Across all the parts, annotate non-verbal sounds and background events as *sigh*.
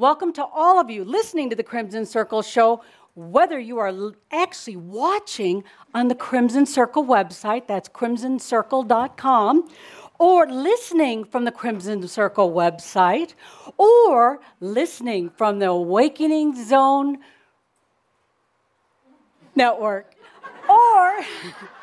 Welcome to all of you listening to the Crimson Circle show, whether you are actually watching on the Crimson Circle website, that's crimsoncircle.com, or listening from the Crimson Circle website, or listening from the Awakening Zone network, or *laughs*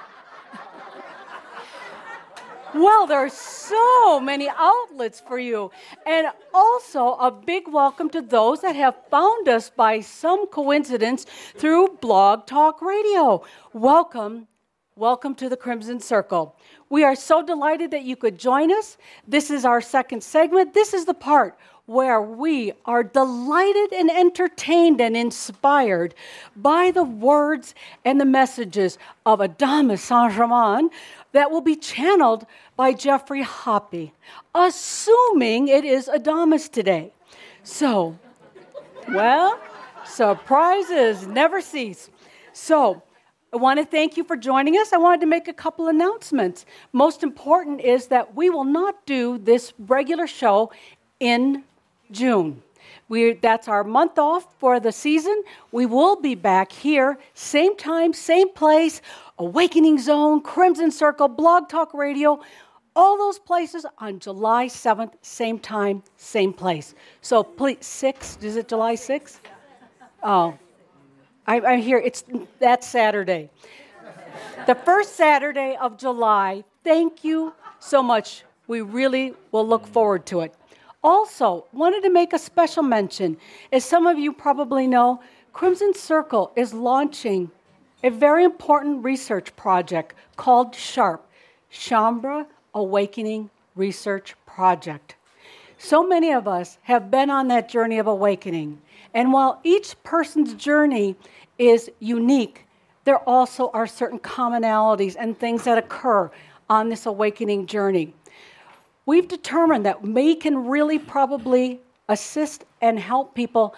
Well, there are so many outlets for you. And also, a big welcome to those that have found us by some coincidence through Blog Talk Radio. Welcome. Welcome to the Crimson Circle. We are so delighted that you could join us. This is our second segment. This is the part where we are delighted and entertained and inspired by the words and the messages of Adamus Saint Germain that will be channeled by Geoffrey Hoppe, assuming it is Adamus today. So, well, surprises never cease. So, I want to thank you for joining us. I wanted to make a couple announcements. Most important is that we will not do this regular show in June. We, that's our month off for the season. We will be back here, same time, same place, Awakening Zone, Crimson Circle, Blog Talk Radio, all those places on July 7th, same time, same place. So please, 6, is it July 6th? Oh, I, I'm here. It's that Saturday. The first Saturday of July. Thank you so much. We really will look forward to it. Also, wanted to make a special mention. As some of you probably know, Crimson Circle is launching a very important research project called SHARP, Shaumbra Awakening Research Project. So many of us have been on that journey of awakening. And while each person's journey is unique, there also are certain commonalities and things that occur on this awakening journey. We've determined that we can really probably assist and help people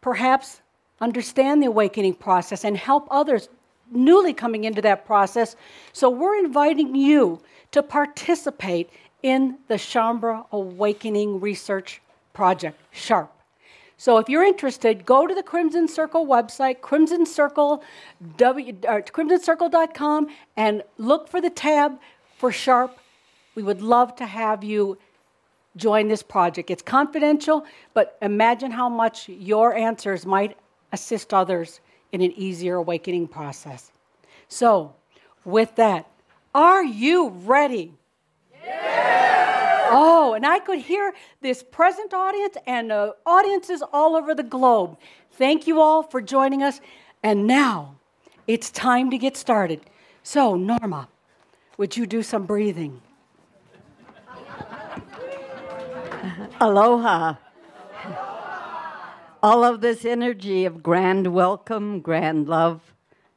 perhaps understand the awakening process and help others newly coming into that process. So we're inviting you to participate in the Shaumbra Awakening Research Project, SHARP. So if you're interested, go to the Crimson Circle website, Crimson Circle, w, uh, crimsoncircle.com, and look for the tab for SHARP. We would love to have you join this project. It's confidential, but imagine how much your answers might assist others in an easier awakening process. So, with that, are you ready? Yeah. Oh, and I could hear this present audience and uh, audiences all over the globe. Thank you all for joining us. And now it's time to get started. So, Norma, would you do some breathing? Aloha. All of this energy of grand welcome, grand love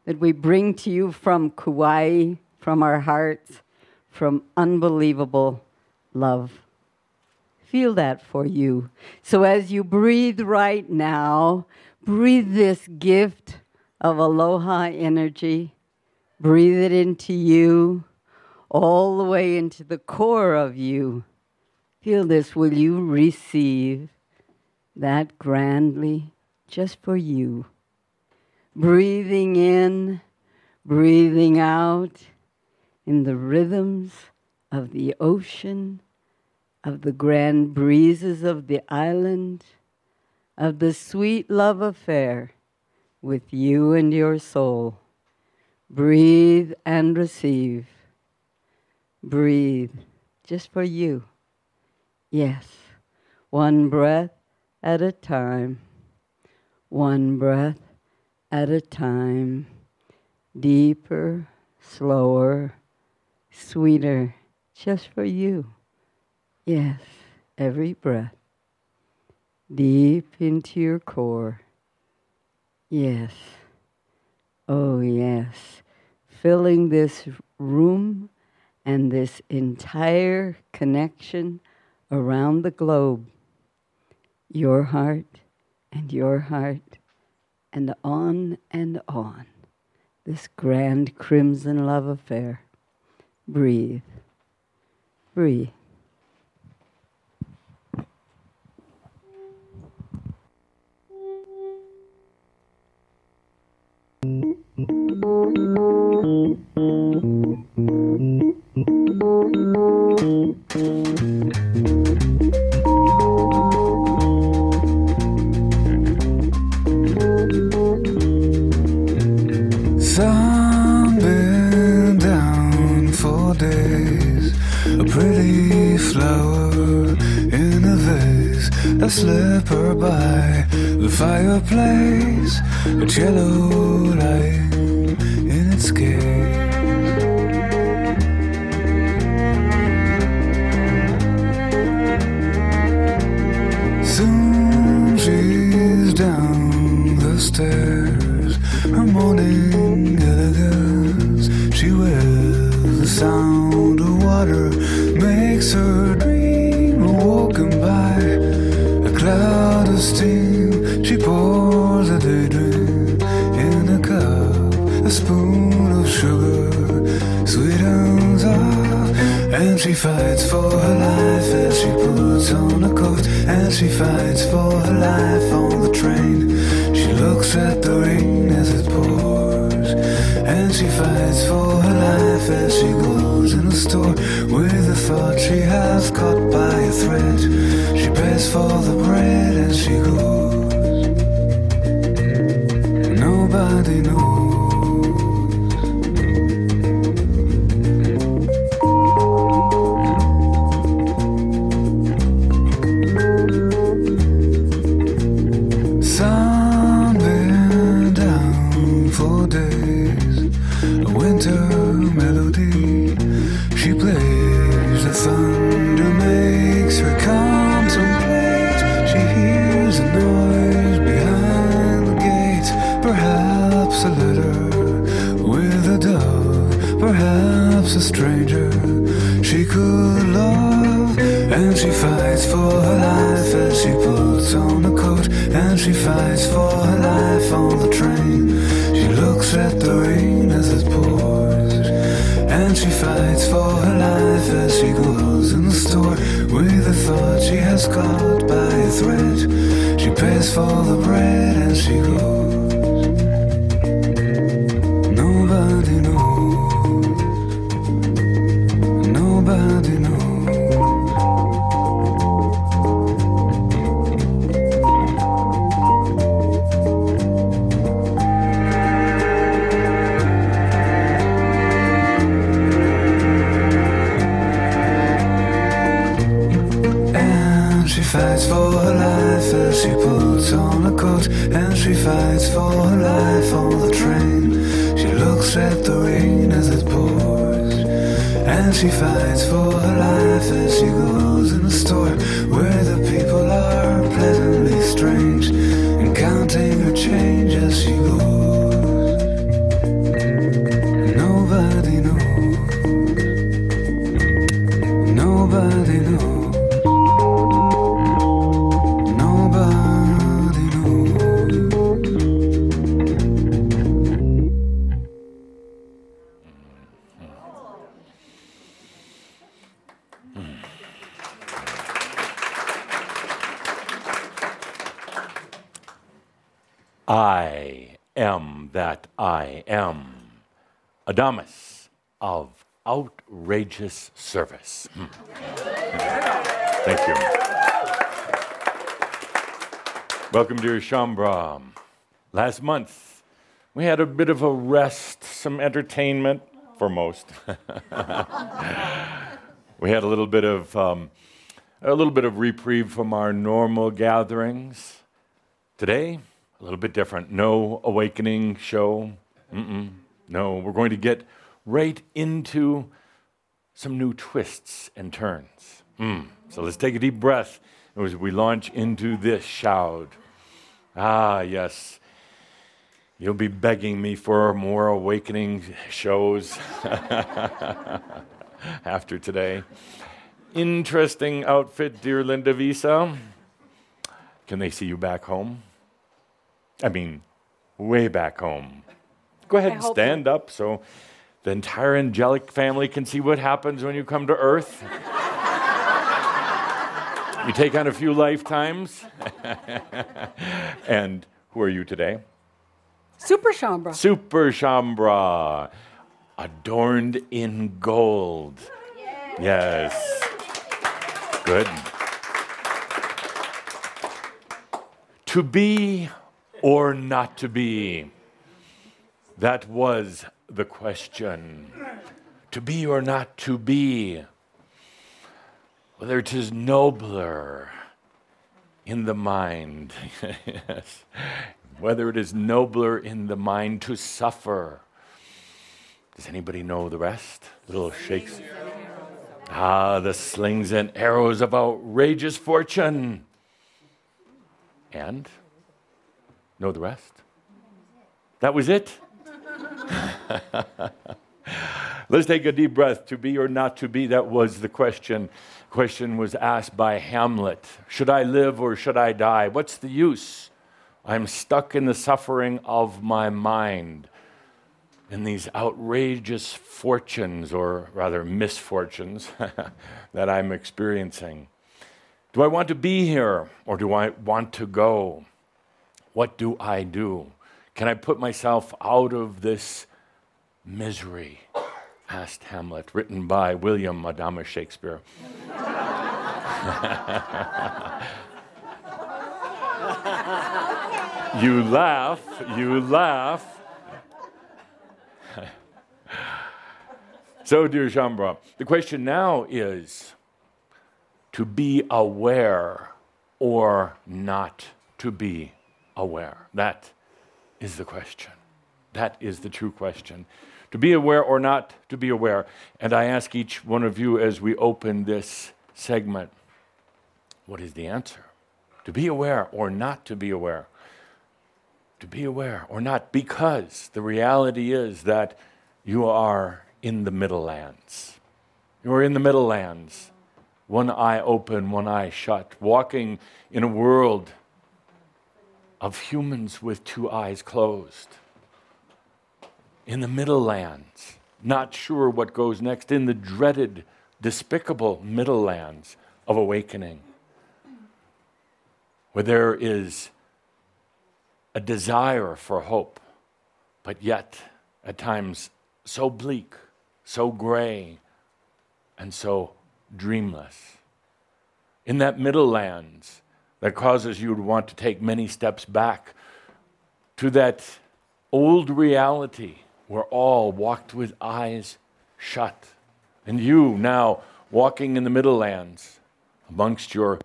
that we bring to you from Kauai, from our hearts, from unbelievable love. Feel that for you. So as you breathe right now, breathe this gift of aloha energy. Breathe it into you, all the way into the core of you. Feel this. Will you receive that grandly just for you? Breathing in, breathing out in the rhythms of the ocean, of the grand breezes of the island, of the sweet love affair with you and your soul. Breathe and receive. Breathe just for you. Yes, one breath at a time, one breath at a time, deeper, slower, sweeter, just for you. Yes, every breath, deep into your core. Yes, oh yes, filling this room and this entire connection around the globe, your heart and your heart, and on and on, this grand crimson love affair. Breathe, breathe. Thank you. A slipper by the fireplace. A cello lying in its case. Soon she's down the stairs. Her morning elegance. She wears the sound she fights for her life as she puts on a coat. And she fights for her life on the train. She looks at the rain as it pours. And she fights for her life as she goes in a store with a thought she has caught by a thread. She pays for the bread and she goes. Nobody knows. Pays for the bread and she goes. And she fights for her life as she goes in a store where the people are pleasantly strange. Am. Adamus of outrageous service. Hmm. Thank you. Welcome, dear Shaumbra. Last month, we had a bit of a rest, some entertainment for most. *laughs* we had a little bit of um, a little bit of reprieve from our normal gatherings. Today, a little bit different. No awakening show. Mm-mm. No, we're going to get right into some new twists and turns. Mm. So let's take a deep breath as we launch into this Shoud. Ah, yes. You'll be begging me for more awakening shows *laughs* after today. Interesting outfit, dear Linda Visa. Can they see you back home? I mean, way back home. Go ahead I and stand up so the entire angelic family can see what happens when you come to Earth. *laughs* you take on a few lifetimes. *laughs* and who are you today? Super Shaumbra. Super Shaumbra, adorned in gold. Yes. Good. To be or not to be? That was the question. To be or not to be? Whether it is nobler in the mind, *laughs* yes. Whether it is nobler in the mind to suffer. Does anybody know the rest? Little shakes. Ah, the slings and arrows of outrageous fortune. And know the rest? That was it? *laughs* Let's take a deep breath. To be or not to be, that was the question. Question was asked by Hamlet Should I live or should I die? What's the use? I'm stuck in the suffering of my mind, in these outrageous fortunes, or rather misfortunes, *laughs* that I'm experiencing. Do I want to be here or do I want to go? What do I do? Can I put myself out of this misery? asked Hamlet, written by William Adama Shakespeare. *laughs* you laugh, you laugh. so, dear Shaumbra, the question now is to be aware or not to be aware? That is the question. That is the true question. To be aware or not to be aware. And I ask each one of you as we open this segment, what is the answer? To be aware or not to be aware? To be aware or not, because the reality is that you are in the middle lands. You are in the middle lands one eye open, one eye shut, walking in a world of humans with two eyes closed. In the middle lands, not sure what goes next, in the dreaded, despicable middle lands of awakening, where there is a desire for hope, but yet at times so bleak, so gray, and so dreamless. In that middle lands that causes you to want to take many steps back to that old reality where all walked with eyes shut. And you now walking in the middle lands amongst your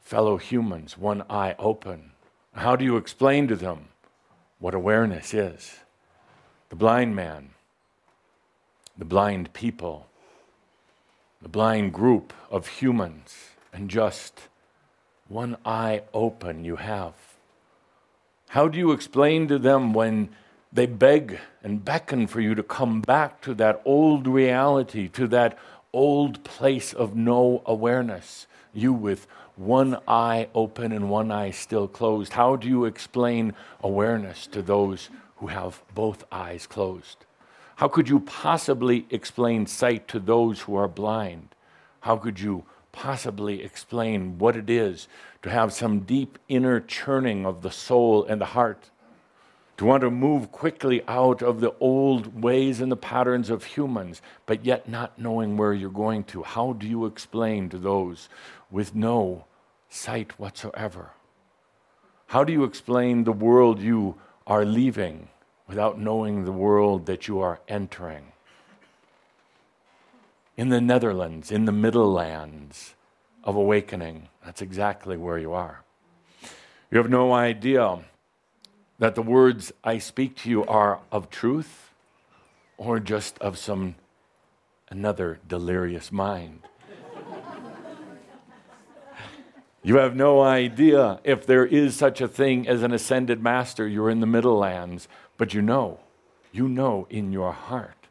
fellow humans, one eye open. How do you explain to them what awareness is? The blind man, the blind people, the blind group of humans, and just one eye open you have. How do you explain to them when they beg and beckon for you to come back to that old reality, to that old place of no awareness? You with one eye open and one eye still closed. How do you explain awareness to those who have both eyes closed? How could you possibly explain sight to those who are blind? How could you possibly explain what it is to have some deep inner churning of the soul and the heart? To want to move quickly out of the old ways and the patterns of humans, but yet not knowing where you're going to. How do you explain to those with no sight whatsoever? How do you explain the world you are leaving without knowing the world that you are entering. In the Netherlands, in the Middle Lands of awakening, that's exactly where you are. You have no idea that the words I speak to you are of truth or just of some another delirious mind. You have no idea if there is such a thing as an ascended master. You're in the middle lands but you know, you know in your heart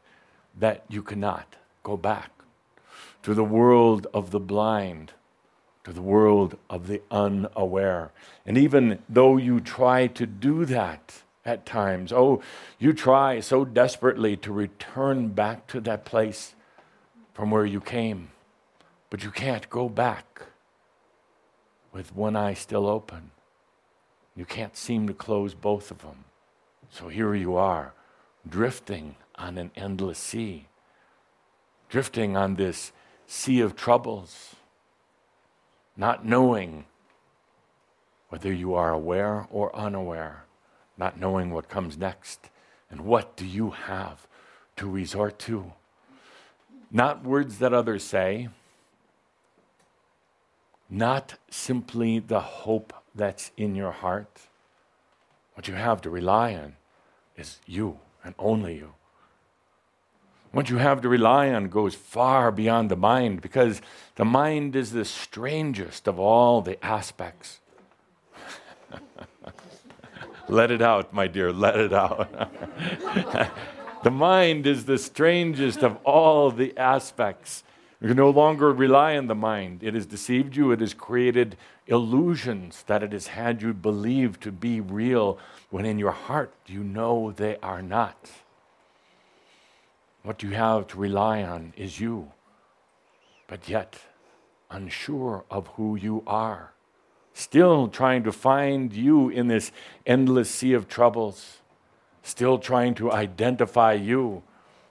that you cannot go back to the world of the blind, to the world of the unaware. And even though you try to do that at times, oh, you try so desperately to return back to that place from where you came, but you can't go back with one eye still open. You can't seem to close both of them. So here you are, drifting on an endless sea, drifting on this sea of troubles, not knowing whether you are aware or unaware, not knowing what comes next, and what do you have to resort to. Not words that others say, not simply the hope that's in your heart. What you have to rely on is you and only you. What you have to rely on goes far beyond the mind because the mind is the strangest of all the aspects. *laughs* let it out, my dear, let it out. *laughs* the mind is the strangest of all the aspects. You can no longer rely on the mind. It has deceived you, it has created illusions that it has had you believe to be real when in your heart you know they are not. What you have to rely on is you, but yet unsure of who you are, still trying to find you in this endless sea of troubles, still trying to identify you,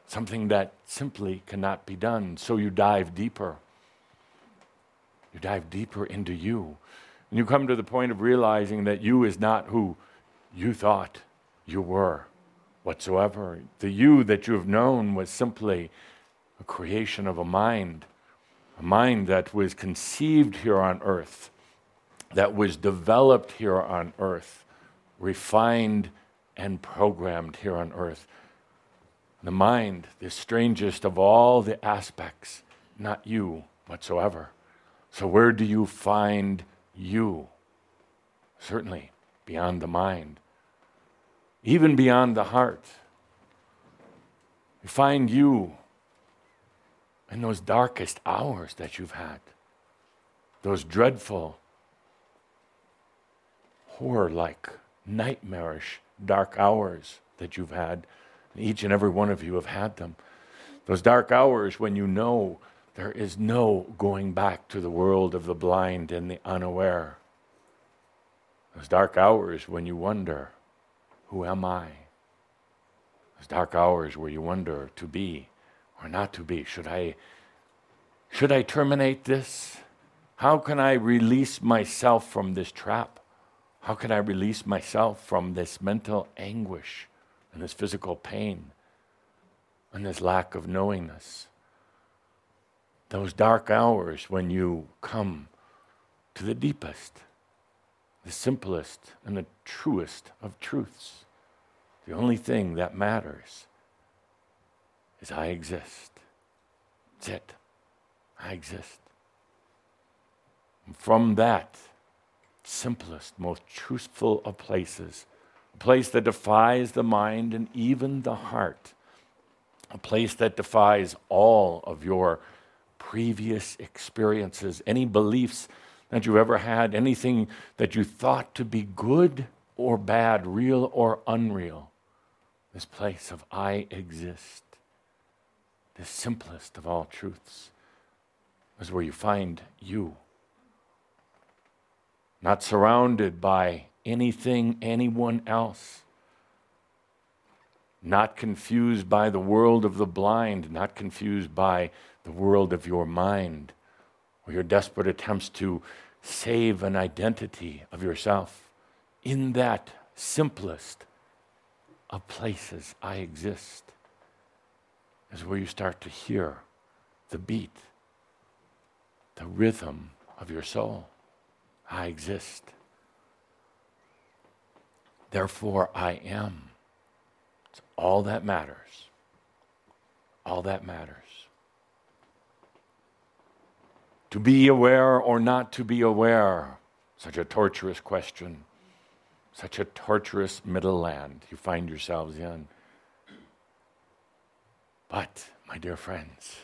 something that simply cannot be done. So you dive deeper. You dive deeper into you. And you come to the point of realizing that you is not who you thought you were whatsoever. The you that you have known was simply a creation of a mind, a mind that was conceived here on earth, that was developed here on earth, refined and programmed here on earth. The mind, the strangest of all the aspects, not you whatsoever. So, where do you find you? Certainly beyond the mind even beyond the heart. We find you in those darkest hours that you've had, those dreadful, horror like, nightmarish, dark hours that you've had. Each and every one of you have had them. Those dark hours when you know there is no going back to the world of the blind and the unaware. Those dark hours when you wonder, who am I? Those dark hours where you wonder to be or not to be. Should I, should I terminate this? How can I release myself from this trap? How can I release myself from this mental anguish and this physical pain and this lack of knowingness? Those dark hours when you come to the deepest, the simplest, and the truest of truths. The only thing that matters is I exist. That's it. I exist. And from that simplest, most truthful of places, a place that defies the mind and even the heart, a place that defies all of your previous experiences, any beliefs that you've ever had, anything that you thought to be good or bad, real or unreal this place of I exist, the simplest of all truths, is where you find you. Not surrounded by anything, anyone else. Not confused by the world of the blind, not confused by the world of your mind, or your desperate attempts to save an identity of yourself. In that simplest, of places I exist is where you start to hear the beat, the rhythm of your soul. I exist. Therefore, I am. It's all that matters. All that matters. To be aware or not to be aware, such a torturous question. Such a torturous middle land you find yourselves in. But, my dear friends,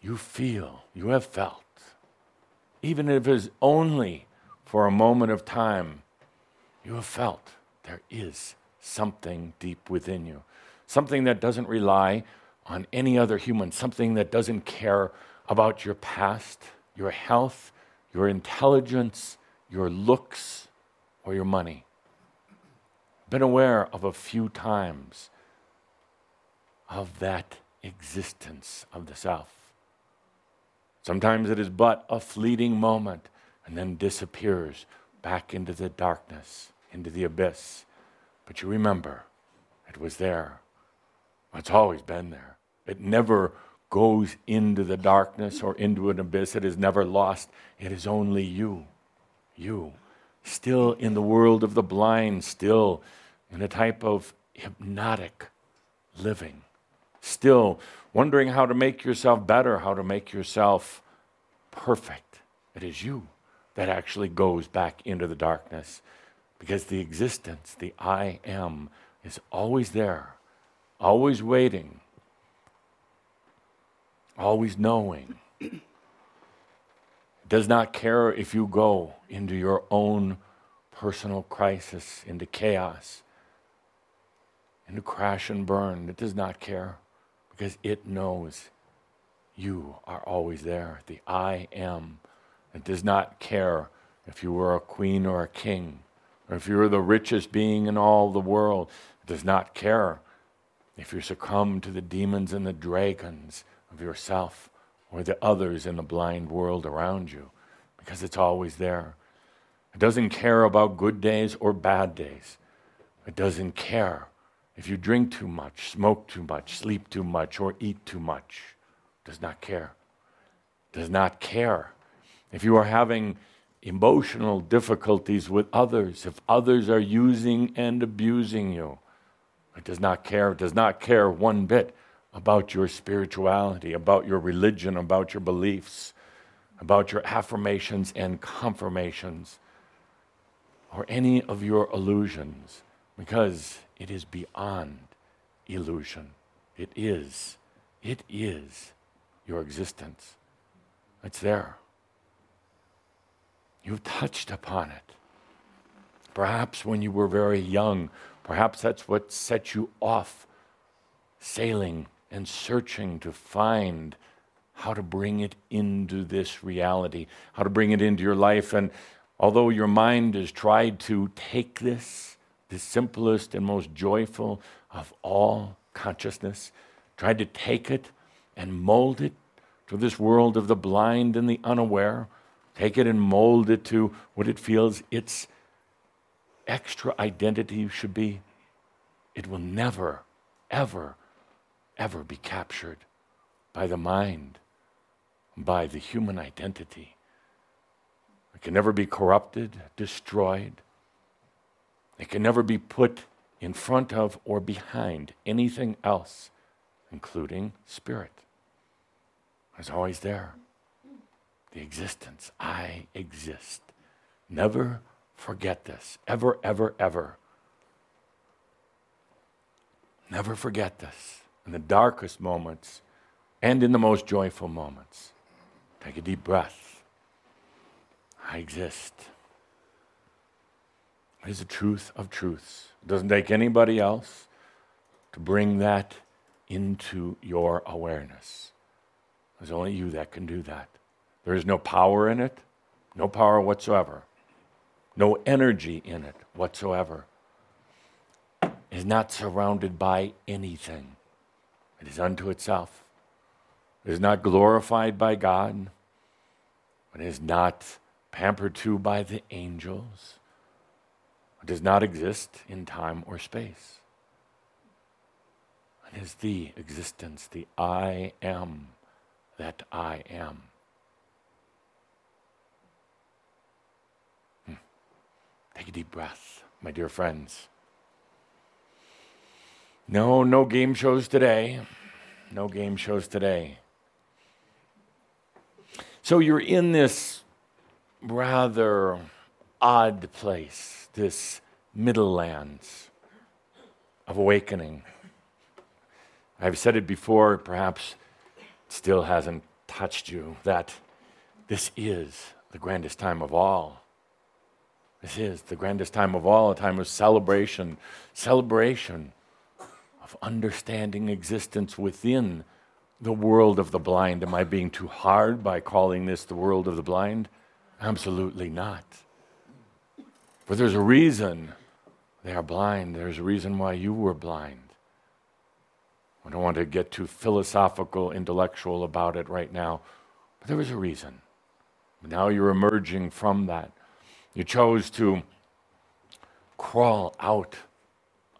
you feel, you have felt, even if it is only for a moment of time, you have felt there is something deep within you. Something that doesn't rely on any other human, something that doesn't care about your past, your health, your intelligence, your looks, or your money. been aware of a few times of that existence of the self. Sometimes it is but a fleeting moment and then disappears back into the darkness, into the abyss. But you remember, it was there. It's always been there. It never goes into the darkness or into an abyss. It is never lost. It is only you. You. Still in the world of the blind, still in a type of hypnotic living. Still wondering how to make yourself better, how to make yourself perfect. It is you that actually goes back into the darkness because the existence, the I am, is always there, always waiting, always knowing. Does not care if you go into your own personal crisis, into chaos, into crash and burn. It does not care because it knows you are always there. The I am. It does not care if you were a queen or a king, or if you were the richest being in all the world. It does not care if you succumb to the demons and the dragons of yourself or the others in the blind world around you, because it's always there. It doesn't care about good days or bad days. It doesn't care if you drink too much, smoke too much, sleep too much, or eat too much, It does not care. It Does not care. If you are having emotional difficulties with others, if others are using and abusing you, it does not care. It does not care one bit about your spirituality, about your religion, about your beliefs, about your affirmations and confirmations, or any of your illusions, because it is beyond illusion. It is. It is your existence. It's there. You've touched upon it. Perhaps when you were very young, perhaps that's what set you off sailing and searching to find how to bring it into this reality, how to bring it into your life. And although your mind has tried to take this the simplest and most joyful of all consciousness, tried to take it and mold it to this world of the blind and the unaware, take it and mold it to what it feels its extra identity should be, it will never, ever, ever be captured by the mind, by the human identity. It can never be corrupted, destroyed it can never be put in front of or behind anything else, including spirit. It's always there. The existence. I exist. Never forget this. Ever, ever, ever. Never forget this. In the darkest moments and in the most joyful moments. Take a deep breath. I exist. It is the truth of truths. It doesn't take anybody else to bring that into your awareness. There's only you that can do that. There is no power in it, no power whatsoever, no energy in it whatsoever. It is not surrounded by anything, it is unto itself. It is not glorified by God, it is not pampered to by the angels. It does not exist in time or space. It is the existence, the I am that I am. Hmm. Take a deep breath, my dear friends. No, no game shows today. No game shows today. So you're in this rather odd place this middle lands of awakening. I've said it before, perhaps it still hasn't touched you, that this is the grandest time of all. This is the grandest time of all, a time of celebration, celebration of understanding existence within the world of the blind. Am I being too hard by calling this the world of the blind? Absolutely not. For there's a reason They are blind. There's a reason why you were blind. I don't want to get too philosophical, intellectual about it right now, but there was a reason. Now you're emerging from that. You chose to crawl out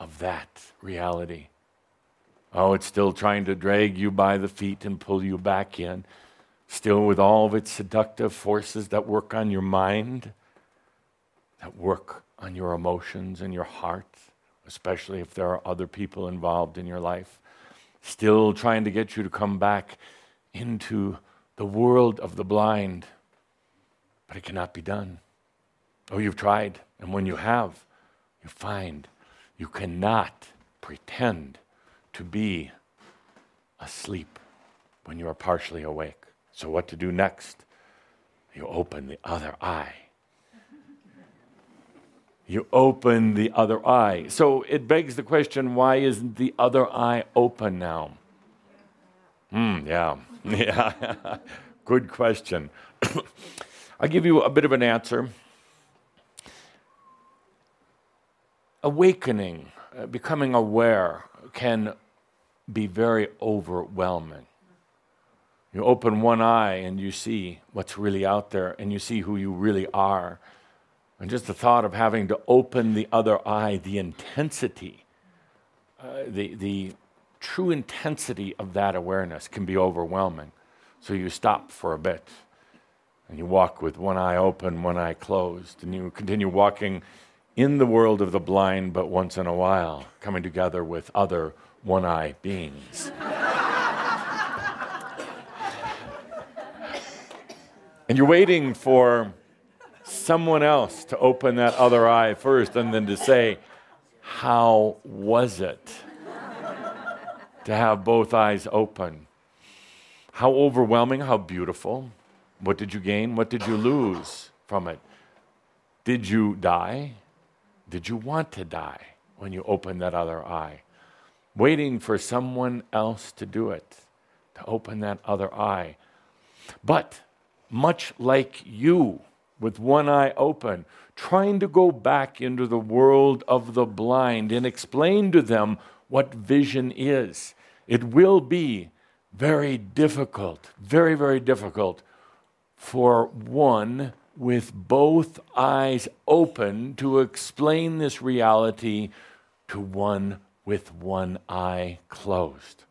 of that reality. Oh, it's still trying to drag you by the feet and pull you back in, still with all of its seductive forces that work on your mind, that work on your emotions and your heart, especially if there are other people involved in your life, still trying to get you to come back into the world of the blind. But it cannot be done. Oh, you've tried, and when you have, you find you cannot pretend to be asleep when you are partially awake. So, what to do next? You open the other eye. You open the other eye. So it begs the question why isn't the other eye open now? Hmm, yeah. *laughs* Yeah. *laughs* Good question. *coughs* I'll give you a bit of an answer. Awakening, uh, becoming aware, can be very overwhelming. You open one eye and you see what's really out there and you see who you really are. And just the thought of having to open the other eye, the intensity, uh, the, the true intensity of that awareness can be overwhelming. So you stop for a bit and you walk with one eye open, one eye closed, and you continue walking in the world of the blind, but once in a while, coming together with other one eye beings. and you're waiting for someone else to open that other eye first and then to say, How was it to have both eyes open? How overwhelming, how beautiful. What did you gain? What did you lose from it? Did you die? Did you want to die when you opened that other eye? Waiting for someone else to do it, to open that other eye. But much like you, with one eye open, trying to go back into the world of the blind and explain to them what vision is, it will be very difficult, very, very difficult for one with both eyes open to explain this reality to one with one eye closed.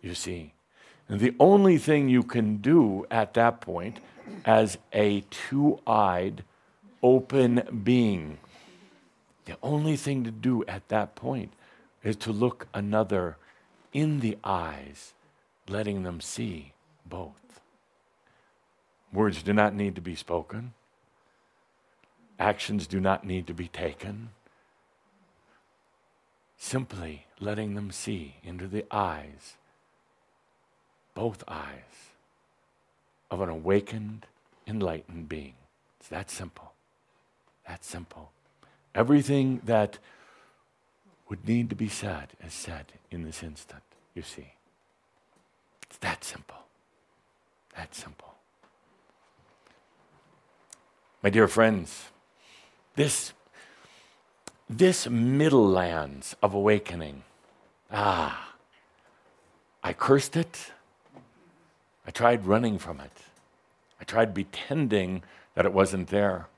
You see? And the only thing you can do at that point, as a two eyed, open being, the only thing to do at that point is to look another in the eyes, letting them see both. Words do not need to be spoken. Actions do not need to be taken. Simply letting them see into the eyes, both eyes, of an awakened, enlightened being. It's that simple. That simple. Everything that would need to be said is said in this instant, you see. It's that simple. That simple. My dear friends, this, this middle lands of awakening, ah, I cursed it. I tried running from it. I tried pretending that it wasn't there.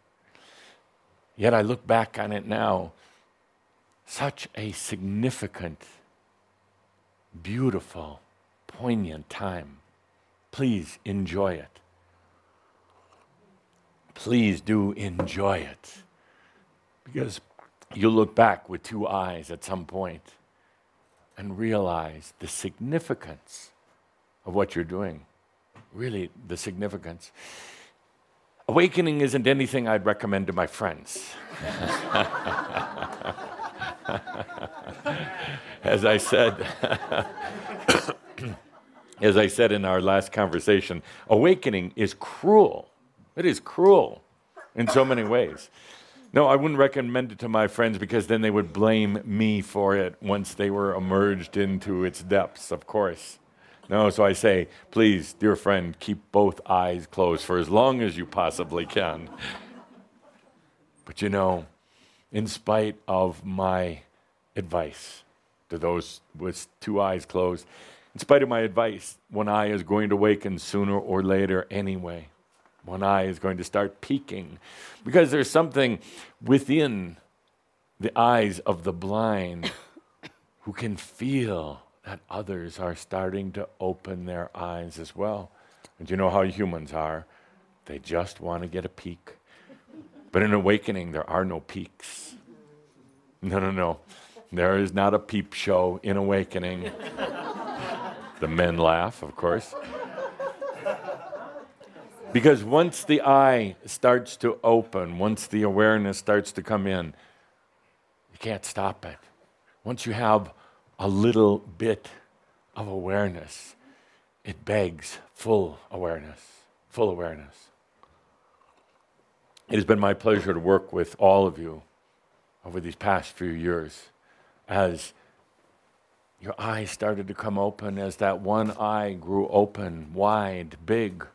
Yet I look back on it now, such a significant, beautiful, poignant time. Please enjoy it. Please do enjoy it. Because you'll look back with two eyes at some point and realize the significance of what you're doing. Really, the significance. Awakening isn't anything I'd recommend to my friends. *laughs* as I said, *coughs* as I said in our last conversation, awakening is cruel. It is cruel in so many ways. No, I wouldn't recommend it to my friends because then they would blame me for it once they were emerged into its depths, of course. No, so I say, please, dear friend, keep both eyes closed for as long as you possibly can. But you know, in spite of my advice to those with two eyes closed. In spite of my advice, one eye is going to awaken sooner or later anyway. One eye is going to start peeking because there's something within the eyes of the blind *coughs* who can feel that others are starting to open their eyes as well. And you know how humans are? They just want to get a peek. But in awakening, there are no peaks. No, no, no. There is not a peep show in awakening. *laughs* the men laugh, of course. Because once the eye starts to open, once the awareness starts to come in, you can't stop it. Once you have a little bit of awareness, it begs full awareness, full awareness. It has been my pleasure to work with all of you over these past few years as your eyes started to come open, as that one eye grew open, wide, big,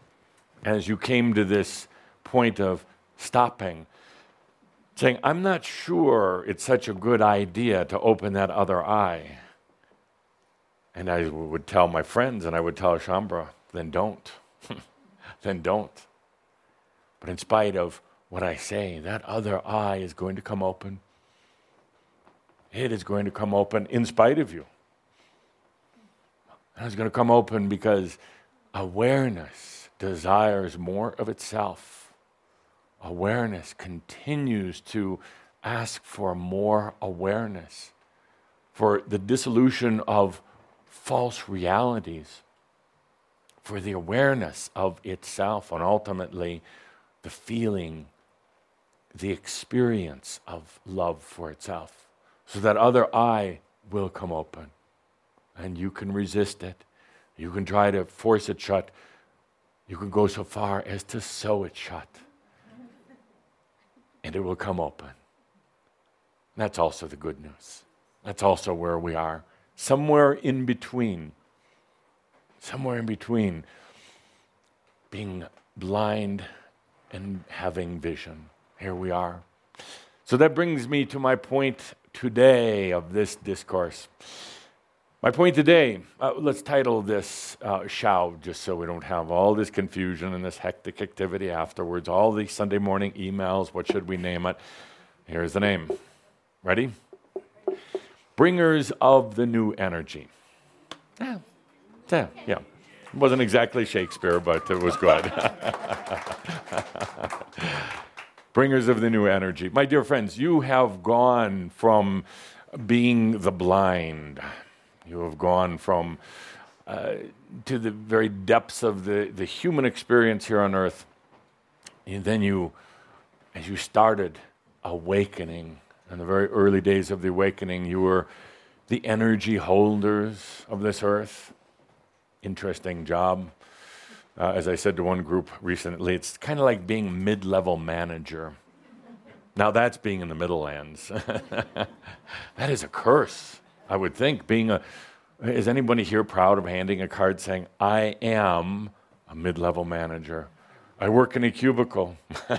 as you came to this point of stopping, saying, I'm not sure it's such a good idea to open that other eye. And I would tell my friends and I would tell Shaumbra, then don't. *laughs* then don't. But in spite of what I say, that other eye is going to come open. It is going to come open in spite of you. And it's going to come open because awareness desires more of itself. Awareness continues to ask for more awareness, for the dissolution of false realities, for the awareness of itself, and ultimately the feeling, the experience of love for itself. So that other eye will come open and you can resist it. You can try to force it shut. You can go so far as to sew it shut. And it will come open. That's also the good news. That's also where we are. Somewhere in between. Somewhere in between being blind and having vision. Here we are. So that brings me to my point today of this discourse. My point today, uh, let's title this uh, Shoud, just so we don't have all this confusion and this hectic activity afterwards, all these Sunday morning emails. What should we name it? Here's the name. Ready? Bringers of the New Energy. Yeah, yeah, yeah. It wasn't exactly Shakespeare, but it was good. *laughs* Bringers of the New Energy. My dear friends, you have gone from being the blind you have gone from uh, to the very depths of the, the human experience here on earth. And then you, as you started awakening, in the very early days of the awakening, you were the energy holders of this earth. Interesting job. Uh, as I said to one group recently, it's kind of like being mid level manager. Now that's being in the middle lands. *laughs* that is a curse. I would think being a is anybody here proud of handing a card saying, I am a mid level manager? I work in a cubicle. *laughs*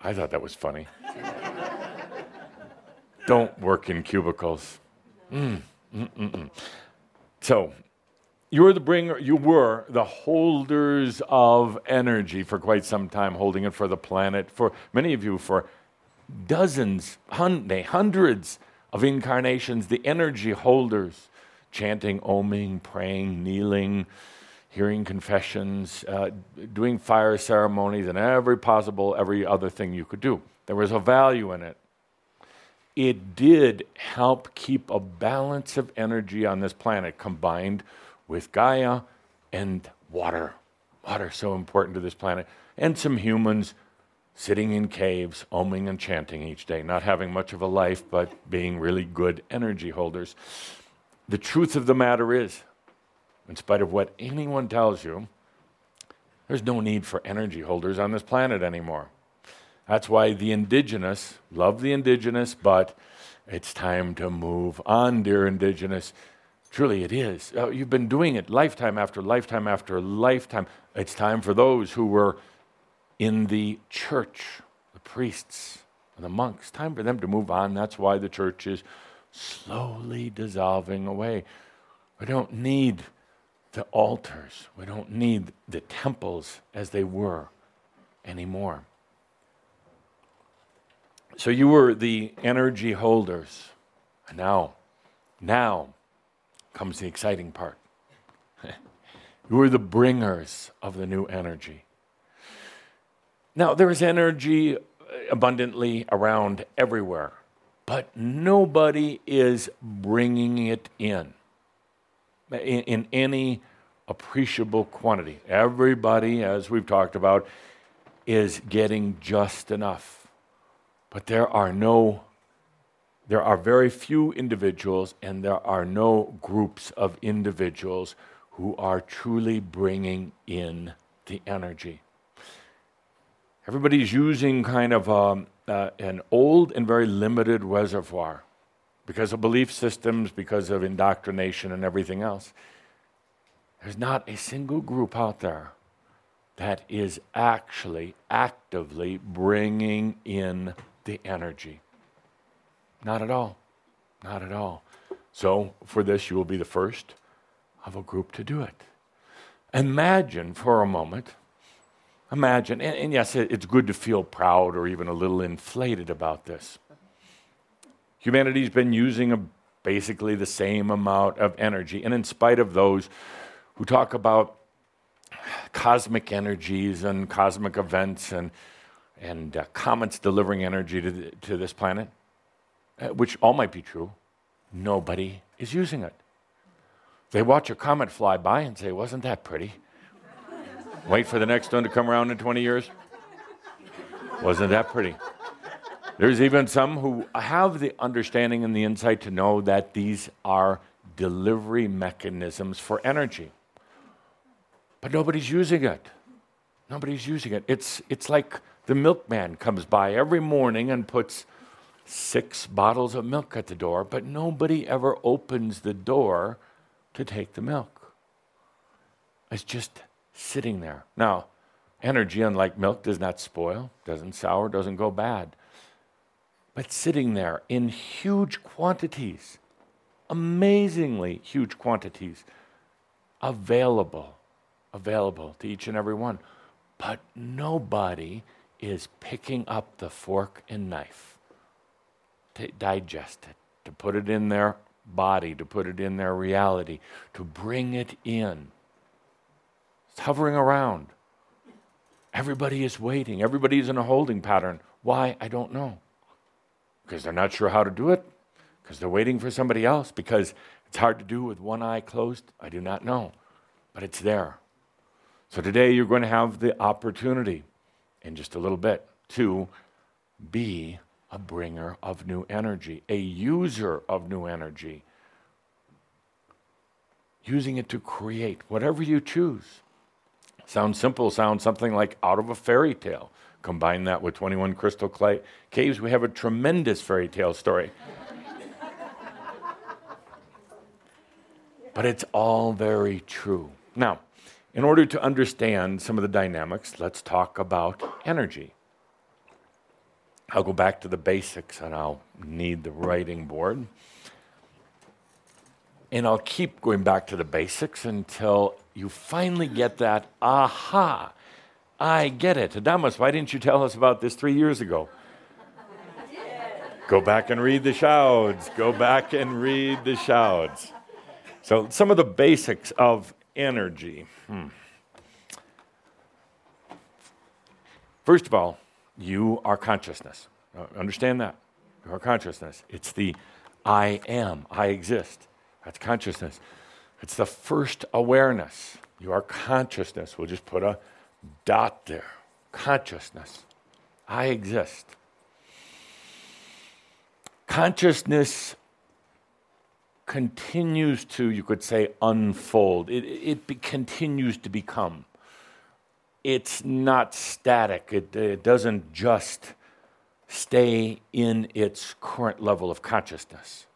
I thought that was funny. *laughs* Don't work in cubicles. Mm, mm, mm, mm. so, you're the bringer, you were the holders of energy for quite some time, holding it for the planet, for many of you, for dozens, hun- hundreds of incarnations, the energy holders, chanting, oming, praying, kneeling, hearing confessions, uh, doing fire ceremonies, and every possible, every other thing you could do. There was a value in it. It did help keep a balance of energy on this planet combined with Gaia and water. Water so important to this planet. And some humans sitting in caves, oming and chanting each day, not having much of a life, but being really good energy holders. The truth of the matter is, in spite of what anyone tells you, there's no need for energy holders on this planet anymore. That's why the indigenous love the indigenous, but it's time to move on, dear indigenous. Truly, it is. Uh, you've been doing it lifetime after lifetime after lifetime. It's time for those who were in the church, the priests, and the monks. Time for them to move on. That's why the church is slowly dissolving away. We don't need the altars, we don't need the temples as they were anymore. So you were the energy holders. And now, now comes the exciting part. *laughs* you were the bringers of the new energy. Now, there is energy uh, abundantly around everywhere, but nobody is bringing it in in, in any appreciable quantity. Everybody, as we've talked about, is getting just enough. But there are no there are very few individuals and there are no groups of individuals who are truly bringing in the energy. Everybody's using kind of um, uh, an old and very limited reservoir because of belief systems, because of indoctrination and everything else. There's not a single group out there that is actually actively bringing in the energy. Not at all. Not at all. So, for this, you will be the first of a group to do it. Imagine for a moment, imagine, and, and yes, it, it's good to feel proud or even a little inflated about this. Humanity's been using a, basically the same amount of energy, and in spite of those who talk about cosmic energies and cosmic events and, and uh, comets delivering energy to, the, to this planet, uh, which all might be true, nobody is using it. They watch a comet fly by and say, Wasn't that pretty? Wait for the next one to come around in 20 years. Wasn't that pretty? There's even some who have the understanding and the insight to know that these are delivery mechanisms for energy. But nobody's using it. Nobody's using it. It's, it's like the milkman comes by every morning and puts six bottles of milk at the door, but nobody ever opens the door to take the milk. It's just sitting there. Now, energy, unlike milk, does not spoil, doesn't sour, doesn't go bad. But sitting there in huge quantities, amazingly huge quantities, available, available to each and every one. But nobody is picking up the fork and knife to digest it, to put it in their body, to put it in their reality, to bring it in. It's hovering around. Everybody is waiting. Everybody is in a holding pattern. Why? I don't know. Because they're not sure how to do it, because they're waiting for somebody else, because it's hard to do with one eye closed. I do not know. But it's there. So today you're going to have the opportunity in just a little bit to be a bringer of new energy, a user of new energy, using it to create whatever you choose. Sounds simple, sounds something like out of a fairy tale. Combine that with 21 crystal clay caves, we have a tremendous fairy tale story. but it's all very true. Now, in order to understand some of the dynamics, let's talk about energy. I'll go back to the basics and I'll need the writing board. And I'll keep going back to the basics until you finally get that aha. I get it. Adamus, why didn't you tell us about this three years ago? Go back and read the Shouds. Go back and read the Shouds. So, some of the basics of energy. Hmm. First of all, you are consciousness. Uh, understand that. You are consciousness. It's the I am, I exist. That's consciousness. It's the first awareness. You are consciousness. We'll just put a dot there. Consciousness. I exist. Consciousness continues to, you could say, unfold. It, it be, continues to become it's not static. It, it doesn't just stay in its current level of consciousness.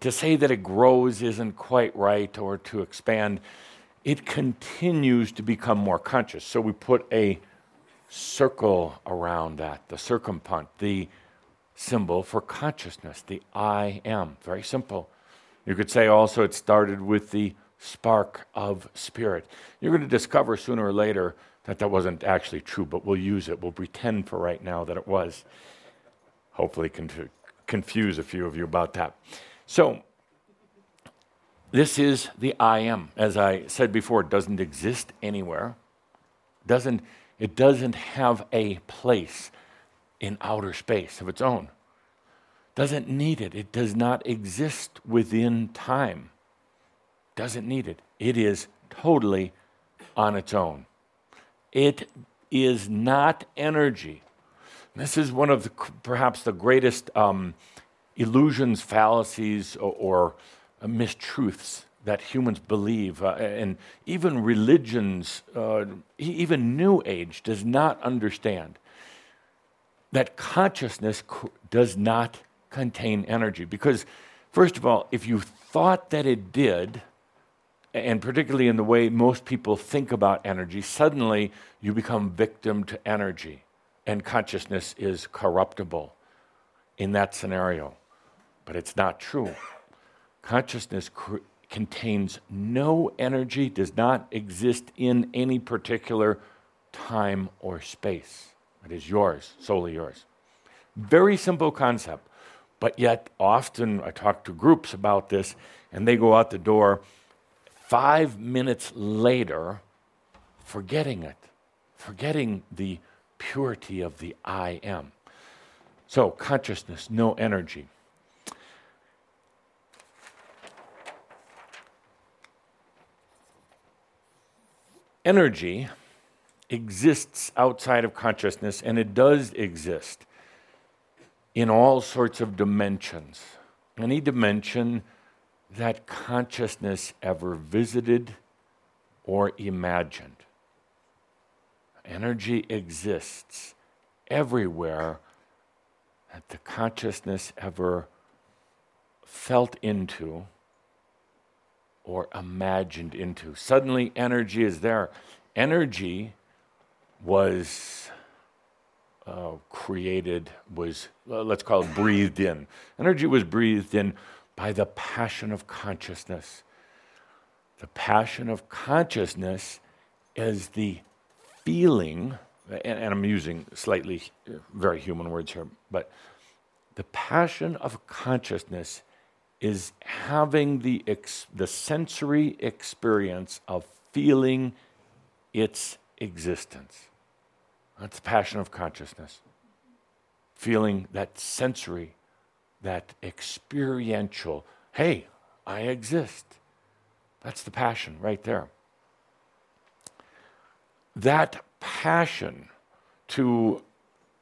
To say that it grows isn't quite right, or to expand, it continues to become more conscious. So we put a circle around that, the circumpunct, the symbol for consciousness, the I am. Very simple. You could say also it started with the spark of spirit. You're going to discover sooner or later that that wasn't actually true, but we'll use it. We'll pretend for right now that it was. Hopefully, conf- confuse a few of you about that. So, this is the I am. As I said before, it doesn't exist anywhere. Doesn't, it doesn't have a place in outer space of its own. Doesn't need it. It does not exist within time. Doesn't need it. It is totally on its own. It is not energy. This is one of the, perhaps the greatest um, illusions, fallacies, or, or uh, mistruths that humans believe. Uh, and even religions, uh, even New Age, does not understand that consciousness does not contain energy. Because, first of all, if you thought that it did, and particularly in the way most people think about energy, suddenly you become victim to energy, and consciousness is corruptible in that scenario. But it's not true. Consciousness cr- contains no energy, does not exist in any particular time or space. It is yours, solely yours. Very simple concept, but yet often I talk to groups about this and they go out the door five minutes later forgetting it, forgetting the purity of the I am. So, consciousness, no energy. Energy exists outside of consciousness, and it does exist in all sorts of dimensions. Any dimension that consciousness ever visited or imagined. Energy exists everywhere that the consciousness ever felt into or imagined into. Suddenly, energy is there. Energy was uh, created, was, uh, let's call it breathed in. Energy was breathed in by the passion of consciousness. The passion of consciousness is the feeling, and, and I'm using slightly uh, very human words here, but the passion of consciousness is having the, ex- the sensory experience of feeling its existence. That's the passion of consciousness. Feeling that sensory, that experiential, hey, I exist. That's the passion right there. That passion to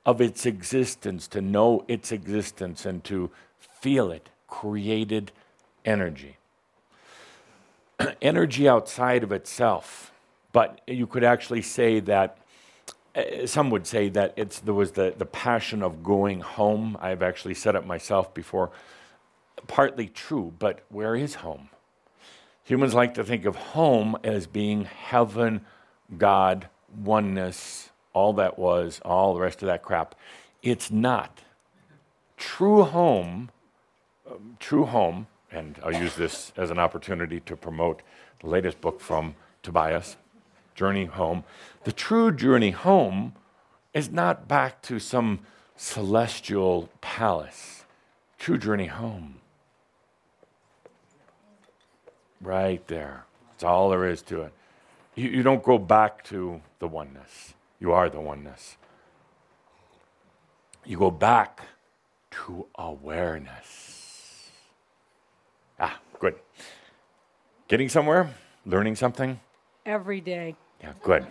of its existence, to know its existence and to feel it, created energy. *clears throat* energy outside of itself. But you could actually say that uh, some would say that it's, there was the, the passion of going home. I've actually said it myself before. Partly true, but where is home? Humans like to think of home as being heaven, God, oneness, all that was, all the rest of that crap. It's not. True home, um, true home, and I'll use this as an opportunity to promote the latest book from Tobias, Journey Home. The true journey home is not back to some celestial palace. True journey home. Right there. That's all there is to it. You, you don't go back to the oneness, you are the oneness. You go back to awareness. Good. Getting somewhere? Learning something? Every day. Yeah, good.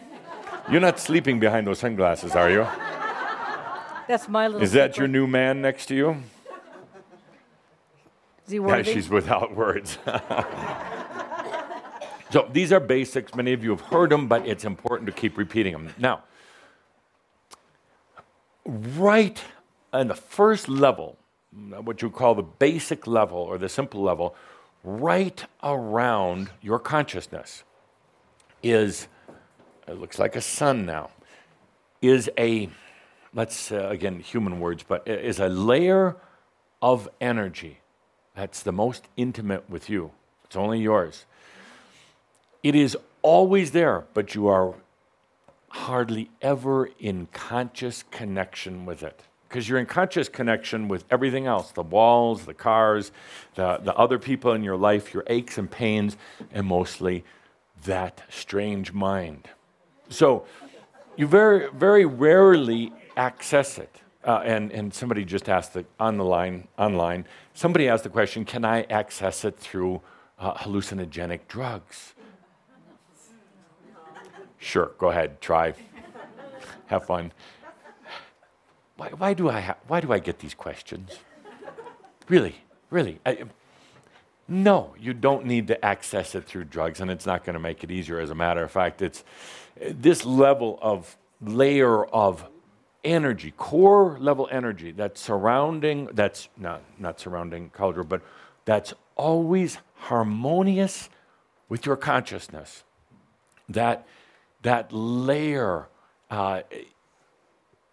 You're not sleeping behind those sunglasses, are you? That's my little. Is that secret. your new man next to you? Is he Yeah, she's without words. *laughs* so these are basics. Many of you have heard them, but it's important to keep repeating them. Now, right on the first level, what you call the basic level or the simple level, right around your consciousness is, it looks like a sun now, is a, let's uh, again, human words, but is a layer of energy that's the most intimate with you. It's only yours. It is always there, but you are hardly ever in conscious connection with it. Because you're in conscious connection with everything else the walls, the cars, the, the other people in your life, your aches and pains, and mostly that strange mind. So you very, very rarely access it. Uh, and, and somebody just asked the, on the line, online, somebody asked the question can I access it through uh, hallucinogenic drugs? Sure, go ahead, try. *laughs* Have fun. Why, why, do I ha- why do I get these questions? Really, really. I, no, you don't need to access it through drugs, and it's not going to make it easier. As a matter of fact, it's this level of layer of energy, core level energy that's surrounding, that's not, not surrounding Cauldre, but that's always harmonious with your consciousness. That, that layer uh,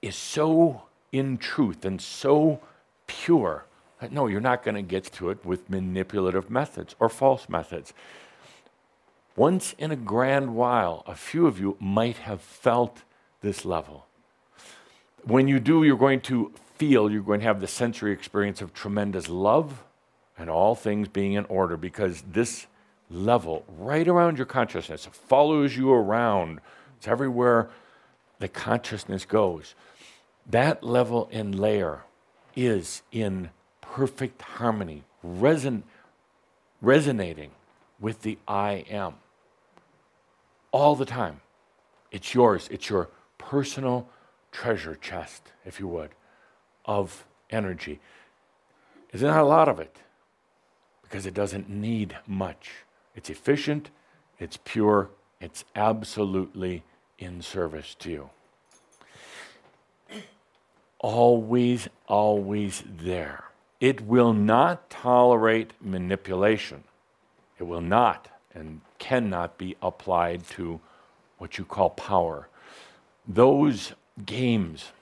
is so in truth and so pure that no, you're not going to get to it with manipulative methods or false methods. Once in a grand while, a few of you might have felt this level. When you do, you're going to feel, you're going to have the sensory experience of tremendous love and all things being in order because this level, right around your consciousness, follows you around. It's everywhere the consciousness goes. That level and layer is in perfect harmony, reson- resonating with the I am all the time. It's yours, it's your personal treasure chest, if you would, of energy. Not a lot of it because it doesn't need much. It's efficient, it's pure, it's absolutely in service to you. Always, always there. It will not tolerate manipulation. It will not and cannot be applied to what you call power. Those games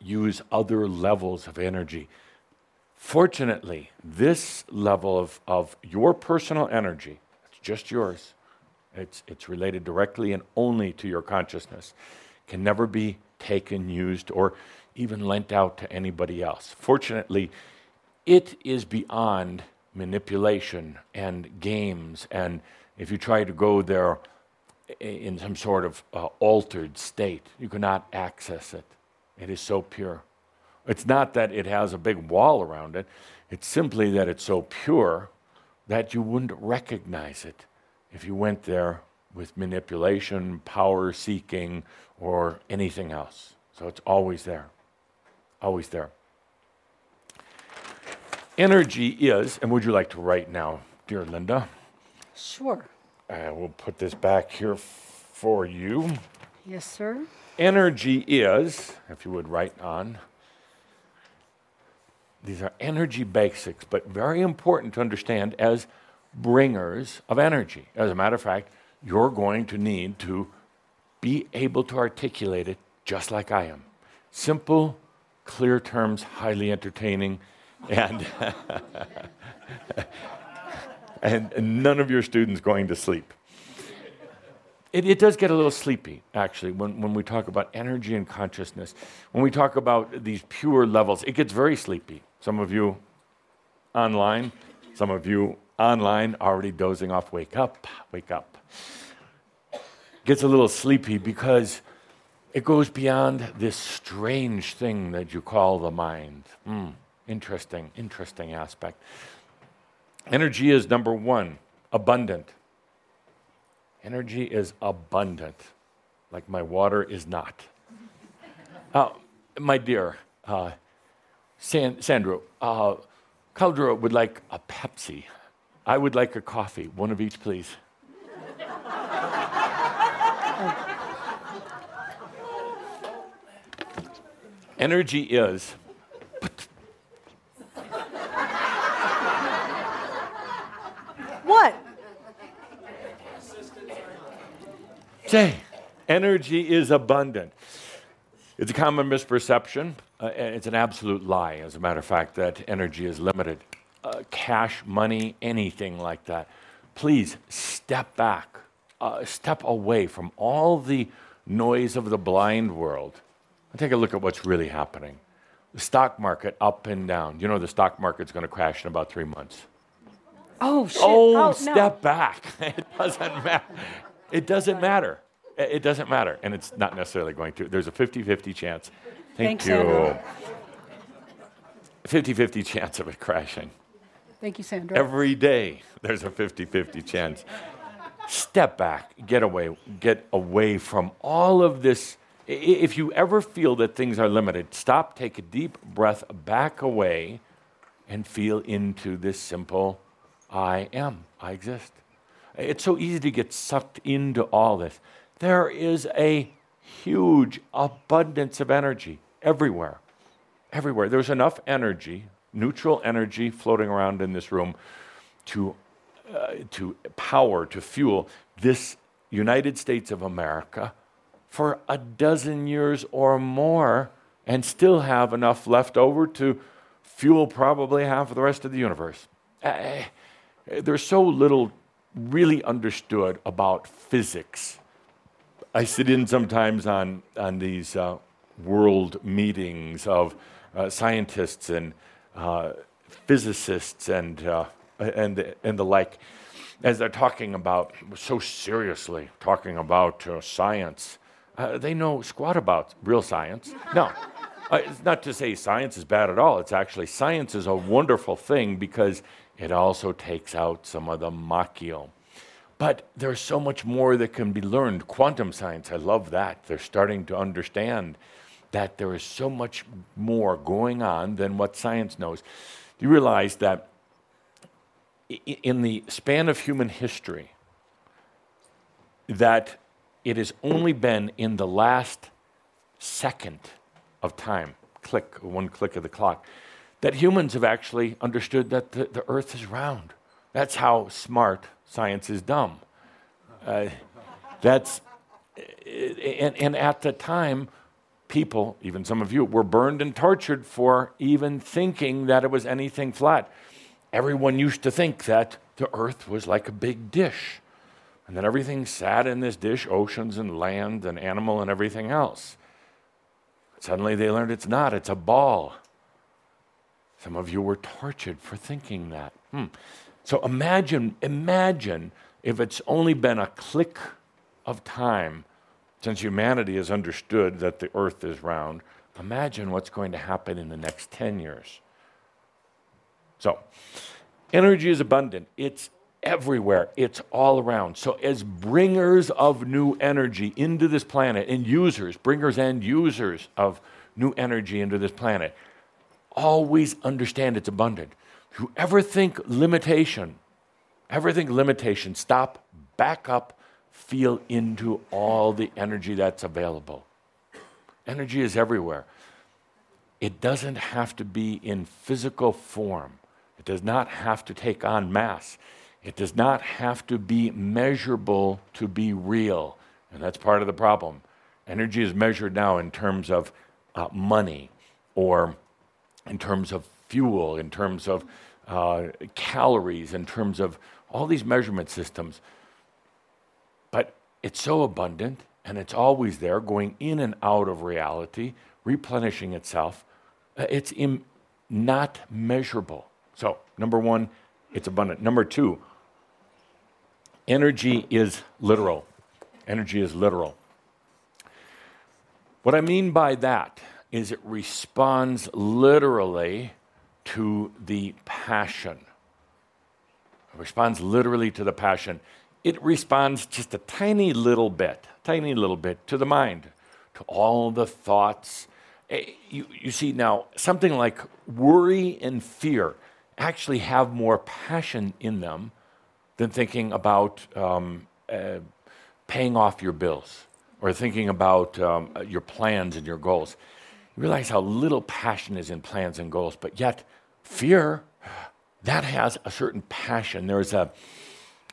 use other levels of energy. Fortunately, this level of, of your personal energy, it's just yours, it's, it's related directly and only to your consciousness, can never be taken, used, or even lent out to anybody else. Fortunately, it is beyond manipulation and games. And if you try to go there in some sort of uh, altered state, you cannot access it. It is so pure. It's not that it has a big wall around it, it's simply that it's so pure that you wouldn't recognize it if you went there with manipulation, power seeking, or anything else. So it's always there. Always there. Energy is, and would you like to write now, dear Linda? Sure. Uh, we'll put this back here f- for you. Yes, sir. Energy is, if you would write on, these are energy basics, but very important to understand as bringers of energy. As a matter of fact, you're going to need to be able to articulate it just like I am. Simple, clear terms, highly entertaining, and, *laughs* and, none of your students going to sleep. It, it, does get a little sleepy, actually, when, when we talk about energy and consciousness. When we talk about these pure levels, it gets very sleepy. Some of you online, some of you online already dozing off. Wake up, wake up. Gets a little sleepy because it goes beyond this strange thing that you call the mind. Mm, interesting, interesting aspect. Energy is number one, abundant. Energy is abundant, like my water is not. *laughs* Uh, my dear, uh, San- Sandro, uh, Cauldre would like a Pepsi. I would like a coffee. One of each, please. Energy is. What? Say, energy is abundant. It's a common misperception. Uh, it's an absolute lie, as a matter of fact, that energy is limited. Uh, cash, money, anything like that. Please step back, uh, step away from all the noise of the blind world take a look at what's really happening. The stock market up and down. You know, the stock market's going to crash in about three months. Oh, shit. Oh, oh no. step back. *laughs* It doesn't matter. It doesn't matter. It doesn't matter. And it's not necessarily going to. There's a 50 50 chance. Thank Thanks, you. Sandra. 50 50 chance of it crashing. Thank you, Sandra. Every day there's a 50 50 chance. Step back, get away, get away from all of this. If you ever feel that things are limited, stop, take a deep breath, back away, and feel into this simple I am, I exist. It's so easy to get sucked into all this. There is a huge abundance of energy everywhere. Everywhere. There's enough energy, neutral energy floating around in this room to, uh, to power, to fuel this United States of America for a dozen years or more and still have enough left over to fuel probably half of the rest of the universe. Uh, there's so little really understood about physics. I sit in sometimes on, on these uh, world meetings of uh, scientists and uh, physicists and, uh, and, the, and the like, as they're talking about, so seriously, talking about uh, science. Uh, they know squat about real science. No. Uh, it's not to say science is bad at all. It's actually, science is a wonderful thing because it also takes out some of the machio. But there's so much more that can be learned. Quantum science, I love that. They're starting to understand that there is so much more going on than what science knows. You realize that in the span of human history, that it has only been in the last second of time, click, one click of the clock, that humans have actually understood that the, the earth is round. That's how smart science is dumb. Uh, that's, and, and at the time, people, even some of you, were burned and tortured for even thinking that it was anything flat. Everyone used to think that the earth was like a big dish, and then everything sat in this dish oceans and land and animal and everything else. Suddenly they learned it's not, it's a ball. Some of you were tortured for thinking that. Hmm. So imagine, imagine if it's only been a click of time since humanity has understood that the earth is round. Imagine what's going to happen in the next 10 years. So, energy is abundant. It's everywhere. It's all around. So, as bringers of new energy into this planet and users, bringers and users of new energy into this planet, always understand it's abundant. If you ever think limitation, ever think limitation, stop, back up, feel into all the energy that's available. Energy is everywhere. It doesn't have to be in physical form. It does not have to take on mass. It does not have to be measurable to be real. And that's part of the problem. Energy is measured now in terms of uh, money or in terms of fuel, in terms of uh, calories, in terms of all these measurement systems. But it's so abundant and it's always there, going in and out of reality, replenishing itself. Uh, It's Im- not measurable. So, number one, it's abundant. Number two, energy is literal. Energy is literal. What I mean by that is it responds literally to the passion. It responds literally to the passion. It responds just a tiny little bit, tiny little bit to the mind, to all the thoughts. Eh, You, you see, now, something like worry and fear actually have more passion in them than thinking about um, uh, paying off your bills or thinking about um, uh, your plans and your goals. You realize how little passion is in plans and goals, but yet fear, that has a certain passion. There's a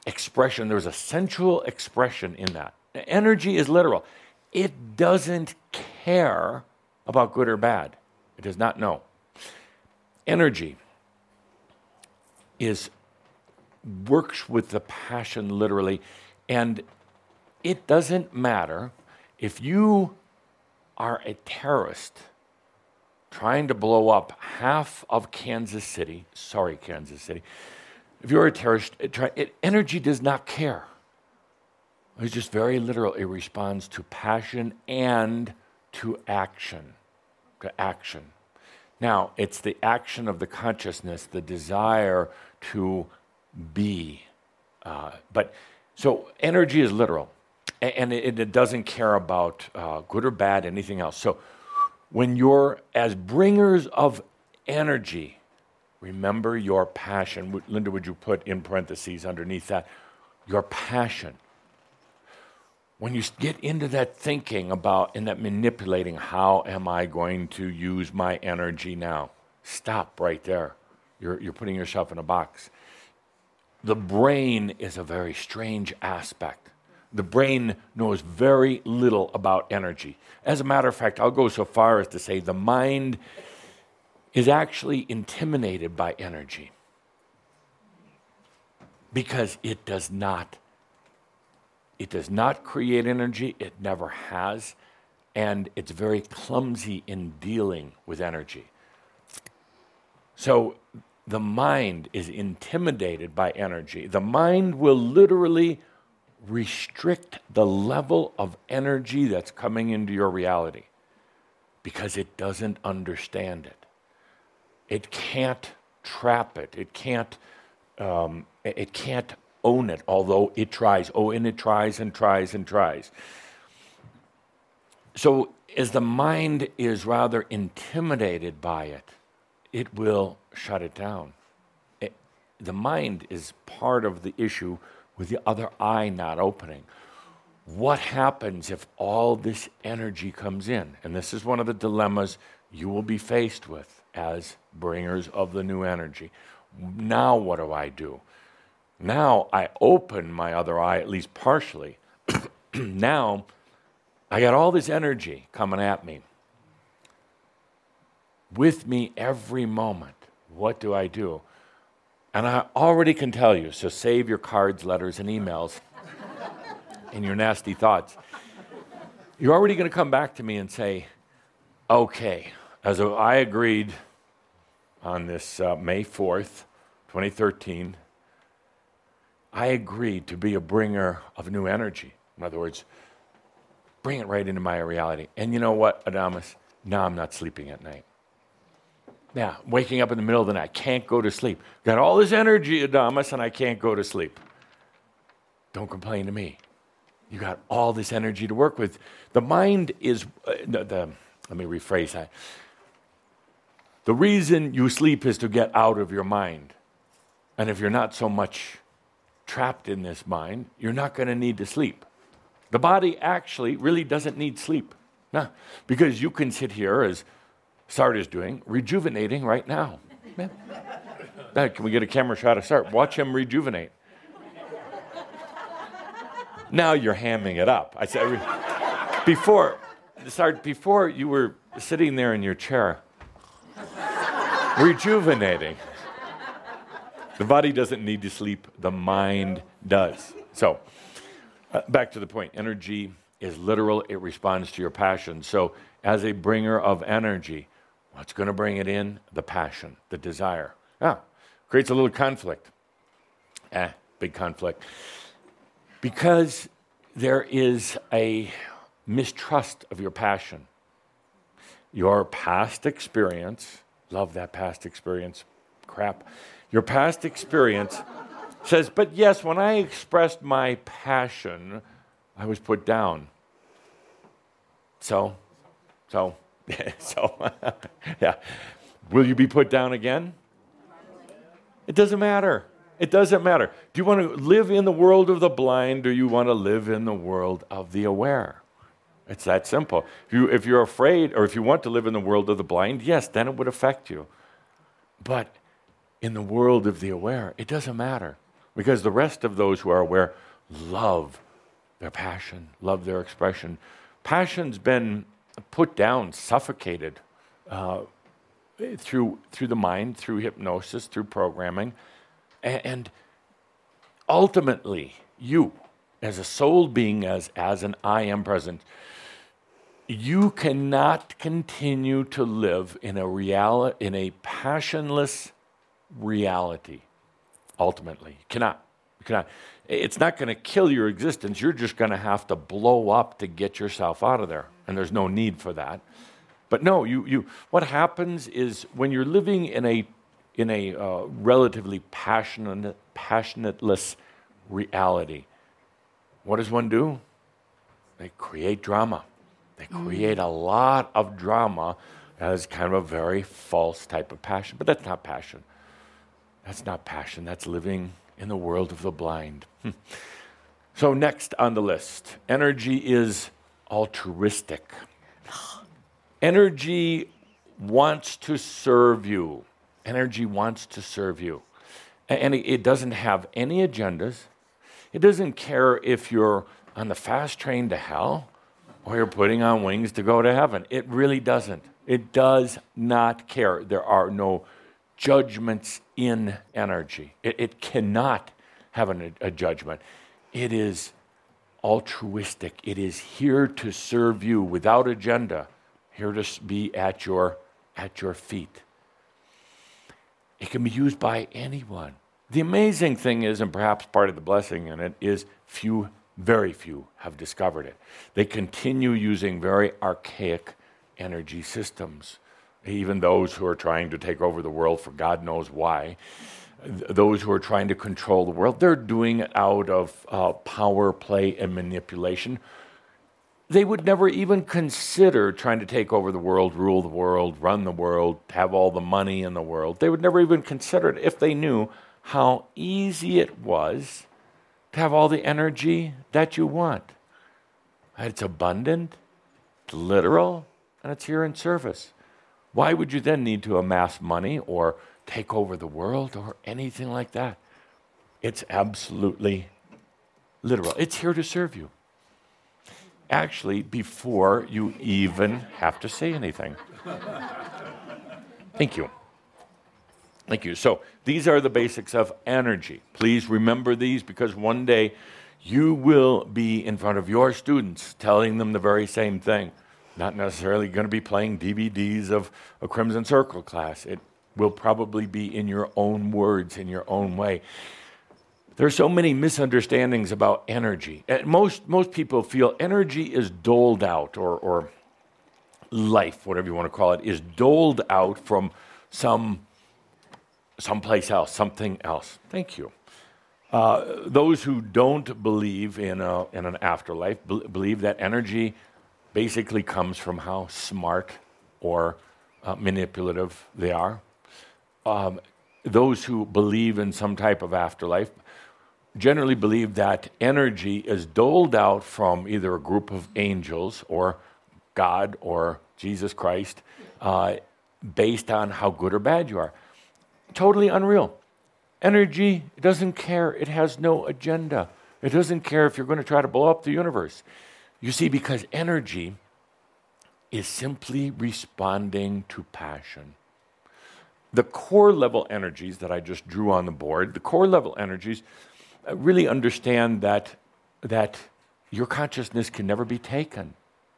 expression, there's a sensual expression in that. Energy is literal. It doesn't care about good or bad. It does not know. Energy is works with the passion literally, and it doesn't matter if you are a terrorist trying to blow up half of Kansas City, sorry, Kansas City, if you're a terrorist, it try, it, energy does not care. It's just very literal. It responds to passion and to action. To action. Now, it's the action of the consciousness, the desire to be. Uh, but so energy is literal, and it, it doesn't care about uh, good or bad, anything else. So when you're as bringers of energy, remember your passion. Linda, would you put in parentheses underneath that? Your passion. When you get into that thinking about and that manipulating, how am I going to use my energy now? Stop right there. You're, you're putting yourself in a box. The brain is a very strange aspect. The brain knows very little about energy. As a matter of fact, I'll go so far as to say the mind is actually intimidated by energy because it does not it does not create energy it never has and it's very clumsy in dealing with energy so the mind is intimidated by energy. The mind will literally restrict the level of energy that's coming into your reality because it doesn't understand it. It can't trap it. It can't. Um, it can't own it, although it tries. Oh, and it tries and tries and tries. So, as the mind is rather intimidated by it, it will shut it down. It, the mind is part of the issue with the other eye not opening. What happens if all this energy comes in? And this is one of the dilemmas you will be faced with as bringers of the new energy. Now, what do I do? Now I open my other eye, at least partially. *clears throat* now I got all this energy coming at me with me every moment. What do I do? And I already can tell you, so save your cards, letters, and emails *laughs* and your nasty thoughts. You're already going to come back to me and say, okay, as I agreed on this uh, May 4th, 2013, I agreed to be a bringer of new energy. In other words, bring it right into my reality. And you know what, Adamus? Now I'm not sleeping at night. Yeah, waking up in the middle of the night, can't go to sleep. Got all this energy, Adamus, and I can't go to sleep. Don't complain to me. You got all this energy to work with. The mind is, uh, the, the, let me rephrase that. The reason you sleep is to get out of your mind. And if you're not so much trapped in this mind, you're not going to need to sleep. The body actually really doesn't need sleep. Nah, because you can sit here as Sart is doing, rejuvenating right now. Can we get a camera shot of Sart? Watch him rejuvenate. now you're hamming it up. I said, before, Sart, before you were sitting there in your chair, rejuvenating. The body doesn't need to sleep, the mind does. So, uh, back to the point energy is literal, it responds to your passion. So, as a bringer of energy, What's going to bring it in? The passion, the desire. Yeah, creates a little conflict. Eh, big conflict. Because there is a mistrust of your passion. Your past experience, love that past experience, crap. Your past experience says, but yes, when I expressed my passion, I was put down. So, so, *laughs* so, *laughs* yeah. Will you be put down again? It doesn't matter. It doesn't matter. Do you want to live in the world of the blind or you want to live in the world of the aware? It's that simple. If, you, if you're afraid or if you want to live in the world of the blind, yes, then it would affect you. But in the world of the aware, it doesn't matter because the rest of those who are aware love their passion, love their expression. Passion's been put down, suffocated uh, through, through the mind, through hypnosis, through programming. And, ultimately, you, as a soul being, as, as an I am present, you cannot continue to live in a real, in a passionless reality. Ultimately, you cannot. It's not going to kill your existence. You're just going to have to blow up to get yourself out of there, and there's no need for that. But no, you, you. What happens is when you're living in a in a uh, relatively passionate, passionateless reality, what does one do? They create drama. They create a lot of drama as kind of a very false type of passion. But that's not passion. That's not passion. That's living in the world of the blind. Hmm. so, next on the list energy is altruistic. Energy wants to serve you. Energy wants to serve you. And it doesn't have any agendas. It doesn't care if you're on the fast train to hell or you're putting on wings to go to heaven. It really doesn't. It does not care. There are no judgments in energy. It, it cannot have an, a judgment. It is altruistic. It is here to serve you without agenda, here to be at your, at your feet. It can be used by anyone. The amazing thing is, and perhaps part of the blessing in it, is few very few have discovered it. They continue using very archaic energy systems. Even those who are trying to take over the world for God knows why, those who are trying to control the world, they're doing it out of uh, power play and manipulation. They would never even consider trying to take over the world, rule the world, run the world, have all the money in the world. They would never even consider it if they knew how easy it was to have all the energy that you want. It's abundant, it's literal, and it's here in service. Why would you then need to amass money or take over the world or anything like that? It's absolutely literal. It's here to serve you. Actually, before you even have to say anything. Thank you. Thank you. So these are the basics of energy. Please remember these because one day you will be in front of your students telling them the very same thing. Not necessarily going to be playing DVDs of a Crimson Circle class. It will probably be in your own words, in your own way. There are so many misunderstandings about energy. Most, most people feel energy is doled out, or, or life, whatever you want to call it, is doled out from some someplace else, something else. Thank you. Uh, those who don't believe in, a, in an afterlife be- believe that energy basically comes from how smart or uh, manipulative they are. Um, those who believe in some type of afterlife generally believe that energy is doled out from either a group of angels or God or Jesus Christ uh, based on how good or bad you are totally unreal. Energy doesn't care, it has no agenda. It doesn't care if you're going to try to blow up the universe. You see, because energy is simply responding to passion. The core level energies that I just drew on the board, the core level energies uh, really understand that, that your consciousness can never be taken.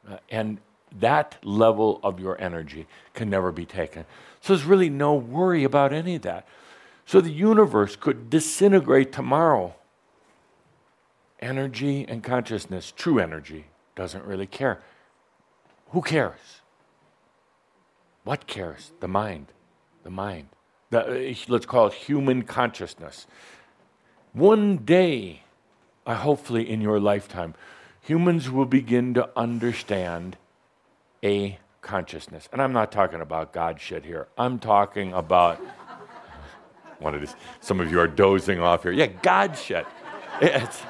Uh, and that level of your energy can never be taken. So there's really no worry about any of that. So the universe could disintegrate tomorrow. Energy and consciousness, true energy, doesn't really care. Who cares? What cares? The mind. The mind. The, uh, let's call it human consciousness. One day, uh, hopefully in your lifetime, humans will begin to understand a consciousness. And I'm not talking about God shit here. I'm talking about *laughs* one of these. Some of you are dozing off here. Yeah, God shit. It's,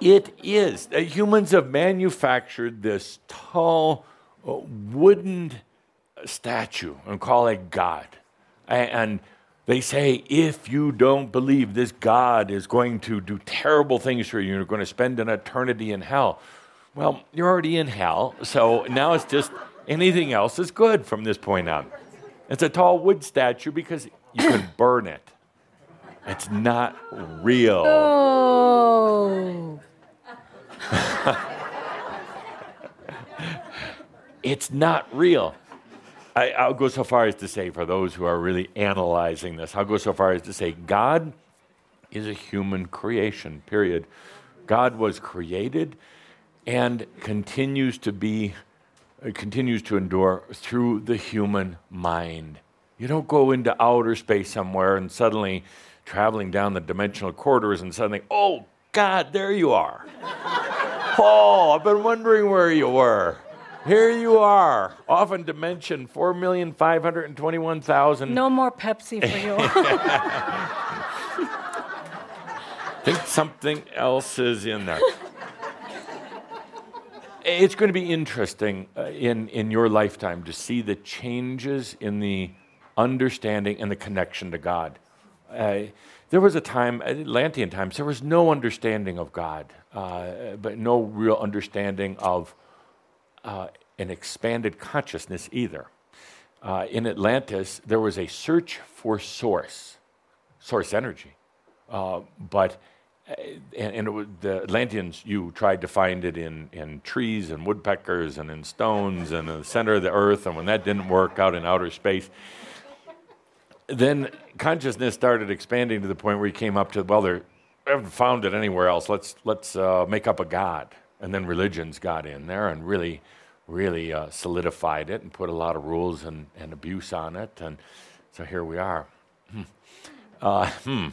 it is. Uh, humans have manufactured this tall uh, wooden statue and call it God. And they say, if you don't believe this God is going to do terrible things for you, you're going to spend an eternity in hell Well, you're already in hell, so now it's just anything else is good from this point on. It's a tall wood statue because you can burn it. It's not real. Oh. *laughs* it's not real. I, will go so far as to say, for those who are really analyzing this, I'll go so far as to say God is a human creation, period. God was created and continues to be, uh, continues to endure through the human mind. You don't go into outer space somewhere and suddenly traveling down the dimensional corridors and suddenly, oh, God, there you are. oh, I've been wondering where you were. Here you are, off in dimension 4,521,000. No more Pepsi for you. *laughs* think something else is in there. it's going to be interesting uh, in, in your lifetime to see the changes in the understanding and the connection to God. Uh, there was a time, Atlantean times, there was no understanding of God, uh, but no real understanding of uh, an expanded consciousness either. Uh, in Atlantis, there was a search for source, source energy. Uh, but uh, and, and was, the Atlanteans, you tried to find it in, in trees and woodpeckers and in stones and in the center of the earth. And when that didn't work out in outer space, then consciousness started expanding to the point where you came up to, well, they haven't found it anywhere else. Let's, let's uh, make up a God. And then religions got in there and really, really uh, solidified it and put a lot of rules and, and abuse on it. And so here we are. Hmm. Uh, hmm.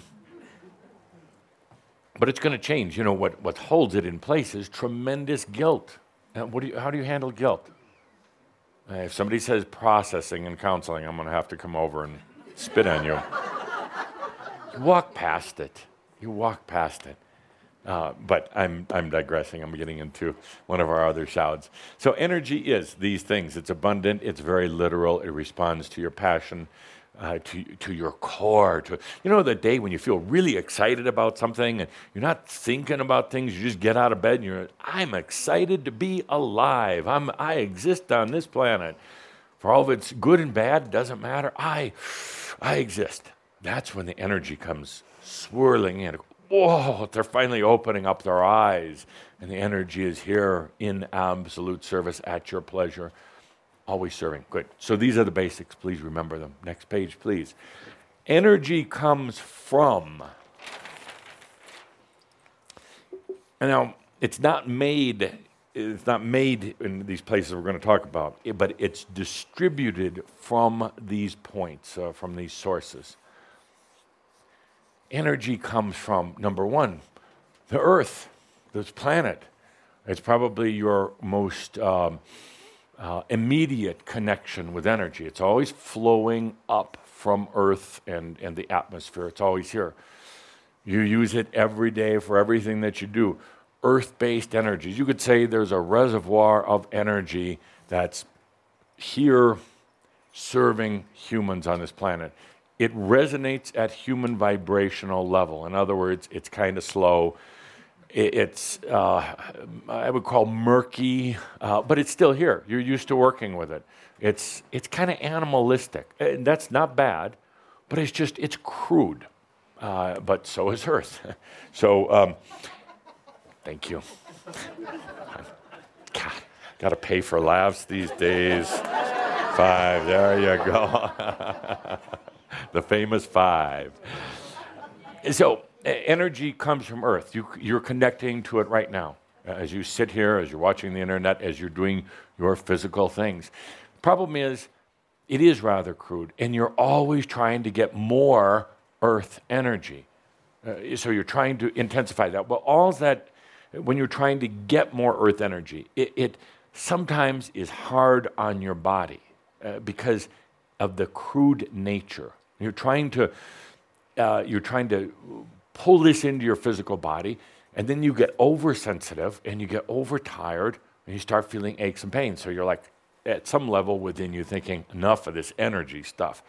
But it's going to change. You know, what, what holds it in place is tremendous guilt. Uh, what do you, how do you handle guilt? Uh, if somebody says processing and counseling, I'm going to have to come over and spit on you. you walk past it. You walk past it. Uh, but I'm, I'm digressing. I'm getting into one of our other Shouds. So, energy is these things it's abundant, it's very literal, it responds to your passion, uh, to, to your core. To, you know, the day when you feel really excited about something and you're not thinking about things, you just get out of bed and you're, I'm excited to be alive. I'm, I exist on this planet. For all of its good and bad, doesn't matter. I, I exist. That's when the energy comes swirling in. Whoa, they're finally opening up their eyes, and the energy is here in absolute service at your pleasure. Always serving. Good. So these are the basics. Please remember them. Next page, please. Energy comes from. And now, it's not made. It's not made in these places we're going to talk about, but it's distributed from these points, uh, from these sources. Energy comes from number one, the Earth, this planet. It's probably your most um, uh, immediate connection with energy. It's always flowing up from Earth and, and the atmosphere, it's always here. You use it every day for everything that you do. Earth based energies. You could say there's a reservoir of energy that's here serving humans on this planet. It resonates at human vibrational level. In other words, it's kind of slow it's uh, I would call murky, uh, but it's still here. You're used to working with it. It's it's kind of animalistic, and that's not bad, but it's just it's crude. Uh, but so is *laughs* Earth. so um, thank you. *laughs* God, got to pay for laughs these days. Five. There you go. *laughs* the famous five. So energy comes from Earth. You, you're connecting to it right now as you sit here, as you're watching the internet, as you're doing your physical things. Problem is, it is rather crude, and you're always trying to get more Earth energy. Uh, so you're trying to intensify that. Well, all that, when you're trying to get more Earth energy, it, it sometimes is hard on your body uh, because of the crude nature. You're trying to, uh, you're trying to pull this into your physical body, and then you get oversensitive and you get overtired and you start feeling aches and pains. So you're like, at some level within you, thinking, enough of this energy stuff.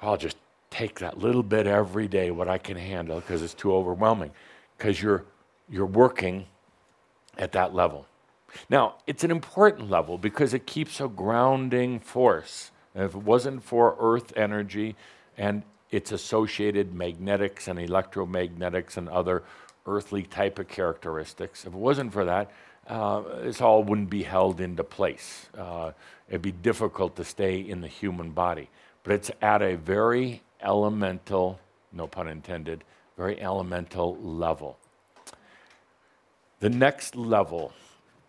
I'll just take that little bit every day, what I can handle, because it's too overwhelming. Because you're, you're working at that level. Now, it's an important level because it keeps a grounding force. If it wasn't for earth energy and its associated magnetics and electromagnetics and other earthly type of characteristics, if it wasn't for that, uh, this all wouldn't be held into place. Uh, it'd be difficult to stay in the human body. But it's at a very elemental, no pun intended, very elemental level. The next level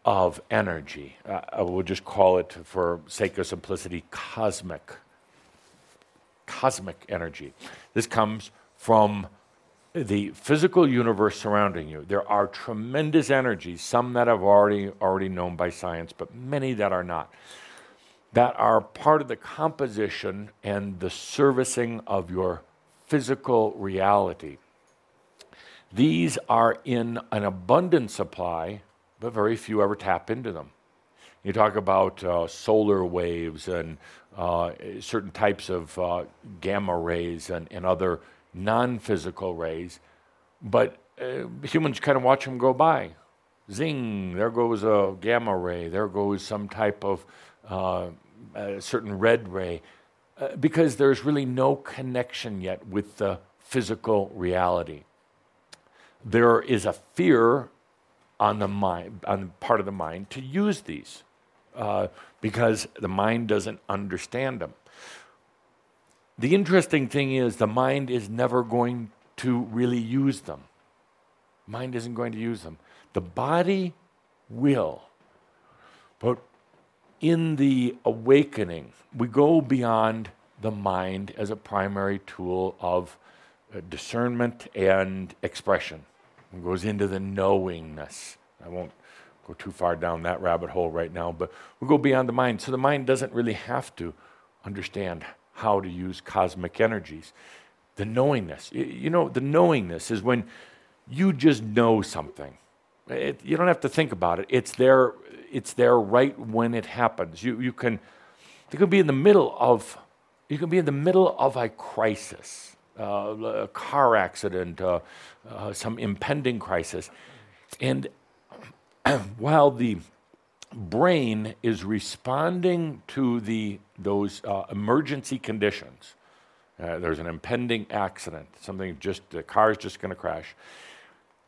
of energy, uh, I will just call it, for sake of simplicity, cosmic. Cosmic energy. This comes from the physical universe surrounding you. There are tremendous energies, some that have already already known by science, but many that are not, that are part of the composition and the servicing of your physical reality. These are in an abundant supply, but very few ever tap into them. You talk about uh, solar waves and uh, certain types of uh, gamma rays and, and other non physical rays, but uh, humans kind of watch them go by. Zing, there goes a gamma ray, there goes some type of uh, certain red ray, uh, because there's really no connection yet with the physical reality. There is a fear on the mind, on the part of the mind, to use these uh, because the mind doesn't understand them. The interesting thing is, the mind is never going to really use them. Mind isn't going to use them. The body will. But in the awakening, we go beyond the mind as a primary tool of uh, discernment and expression. It goes into the knowingness. I won't go too far down that rabbit hole right now, but we go beyond the mind. So the mind doesn't really have to understand how to use cosmic energies. The knowingness, you know, the knowingness is when you just know something. It, you don't have to think about it. It's there. It's there right when it happens. You you can. You can be in the middle of. You can be in the middle of a crisis, a car accident, uh, uh, some impending crisis, and *clears throat* while the brain is responding to the, those uh, emergency conditions. Uh, there's an impending accident, something just, the car is just going to crash.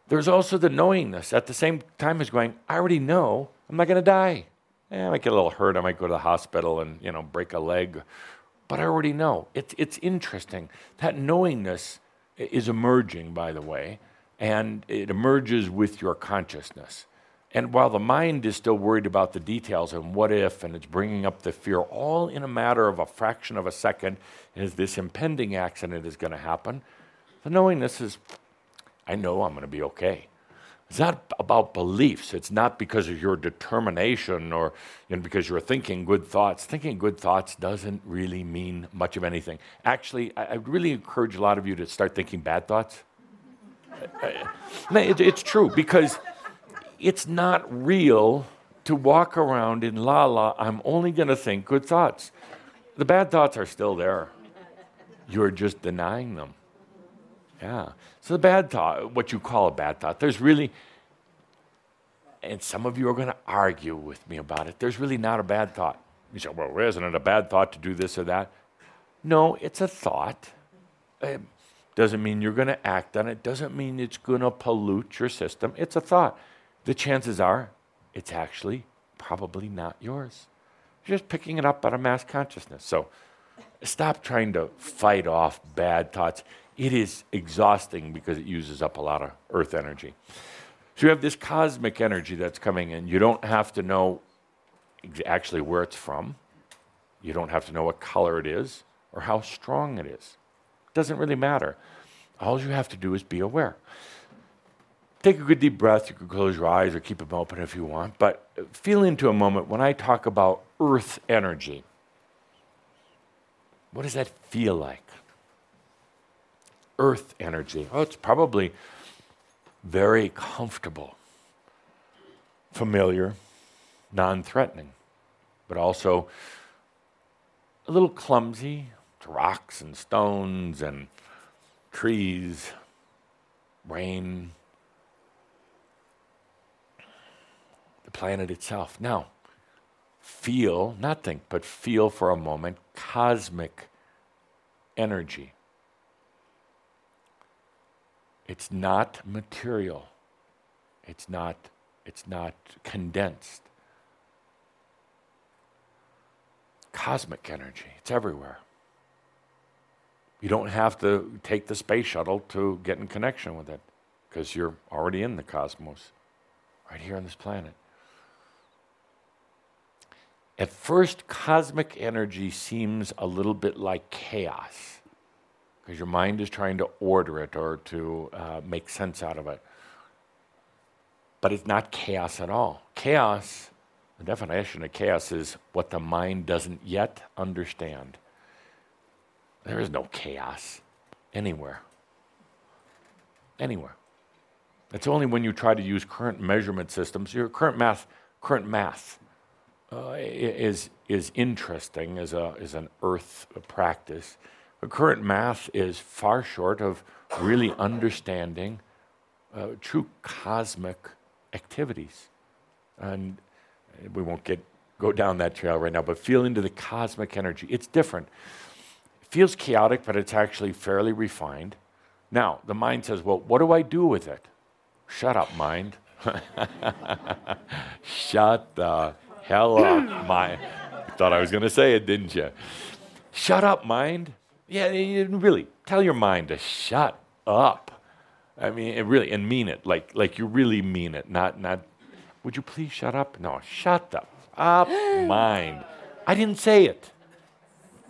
There's also the knowingness at the same time as going, I already know I'm not going to die. Eh, I might get a little hurt. I might go to the hospital and, you know, break a leg. But I already know. It's, it's interesting. That knowingness is emerging, by the way, and it emerges with your consciousness. And while the mind is still worried about the details and what if, and it's bringing up the fear, all in a matter of a fraction of a second, is this impending accident is going to happen, the knowingness is, I know I'm going to be okay. It's not about beliefs. It's not because of your determination or you know, because you're thinking good thoughts. Thinking good thoughts doesn't really mean much of anything. Actually, I, I really encourage a lot of you to start thinking bad thoughts. it, it's true because it's not real to walk around in la la, I'm only going to think good thoughts. The bad thoughts are still there. You're just denying them. Yeah. So the bad thought, what you call a bad thought, there's really, and some of you are going to argue with me about it, there's really not a bad thought. You say, well, isn't it a bad thought to do this or that? No, it's a thought. It doesn't mean you're going to act on it, doesn't mean it's going to pollute your system. It's a thought the chances are it's actually probably not yours. You're just picking it up out of mass consciousness. So stop trying to fight off bad thoughts. It is exhausting because it uses up a lot of earth energy. So you have this cosmic energy that's coming in. You don't have to know actually where it's from. You don't have to know what color it is or how strong it is. It doesn't really matter. All you have to do is be aware. Take a good deep breath. You can close your eyes or keep them open if you want. But feel into a moment when I talk about earth energy. What does that feel like? Earth energy. Oh, it's probably very comfortable, familiar, non threatening, but also a little clumsy to rocks and stones and trees, rain, the planet itself. Now, feel, not think, but feel for a moment cosmic energy. It's not material. It's not, it's not condensed. Cosmic energy, it's everywhere. You don't have to take the space shuttle to get in connection with it because you're already in the cosmos, right here on this planet. At first, cosmic energy seems a little bit like chaos because your mind is trying to order it or to uh, make sense out of it. But it's not chaos at all. Chaos, the definition of chaos is what the mind doesn't yet understand. There is no chaos anywhere. Anywhere. It's only when you try to use current measurement systems, your current math, current math uh, is, is interesting as, a, as an earth practice. Current math is far short of really understanding uh, true cosmic activities. And we won't get, go down that trail right now, but feel into the cosmic energy. It's different. It feels chaotic, but it's actually fairly refined. Now, the mind says, well, what do I do with it? Shut up, mind. *laughs* Shut the hell up, mind. *laughs* Thought I was going to say it, didn't you? Shut up, mind. Yeah, really, tell your mind to shut up. I mean, it really, and mean it, like, like you really mean it, not, not, would you please shut up? No, shut up, up, mind. I didn't say it,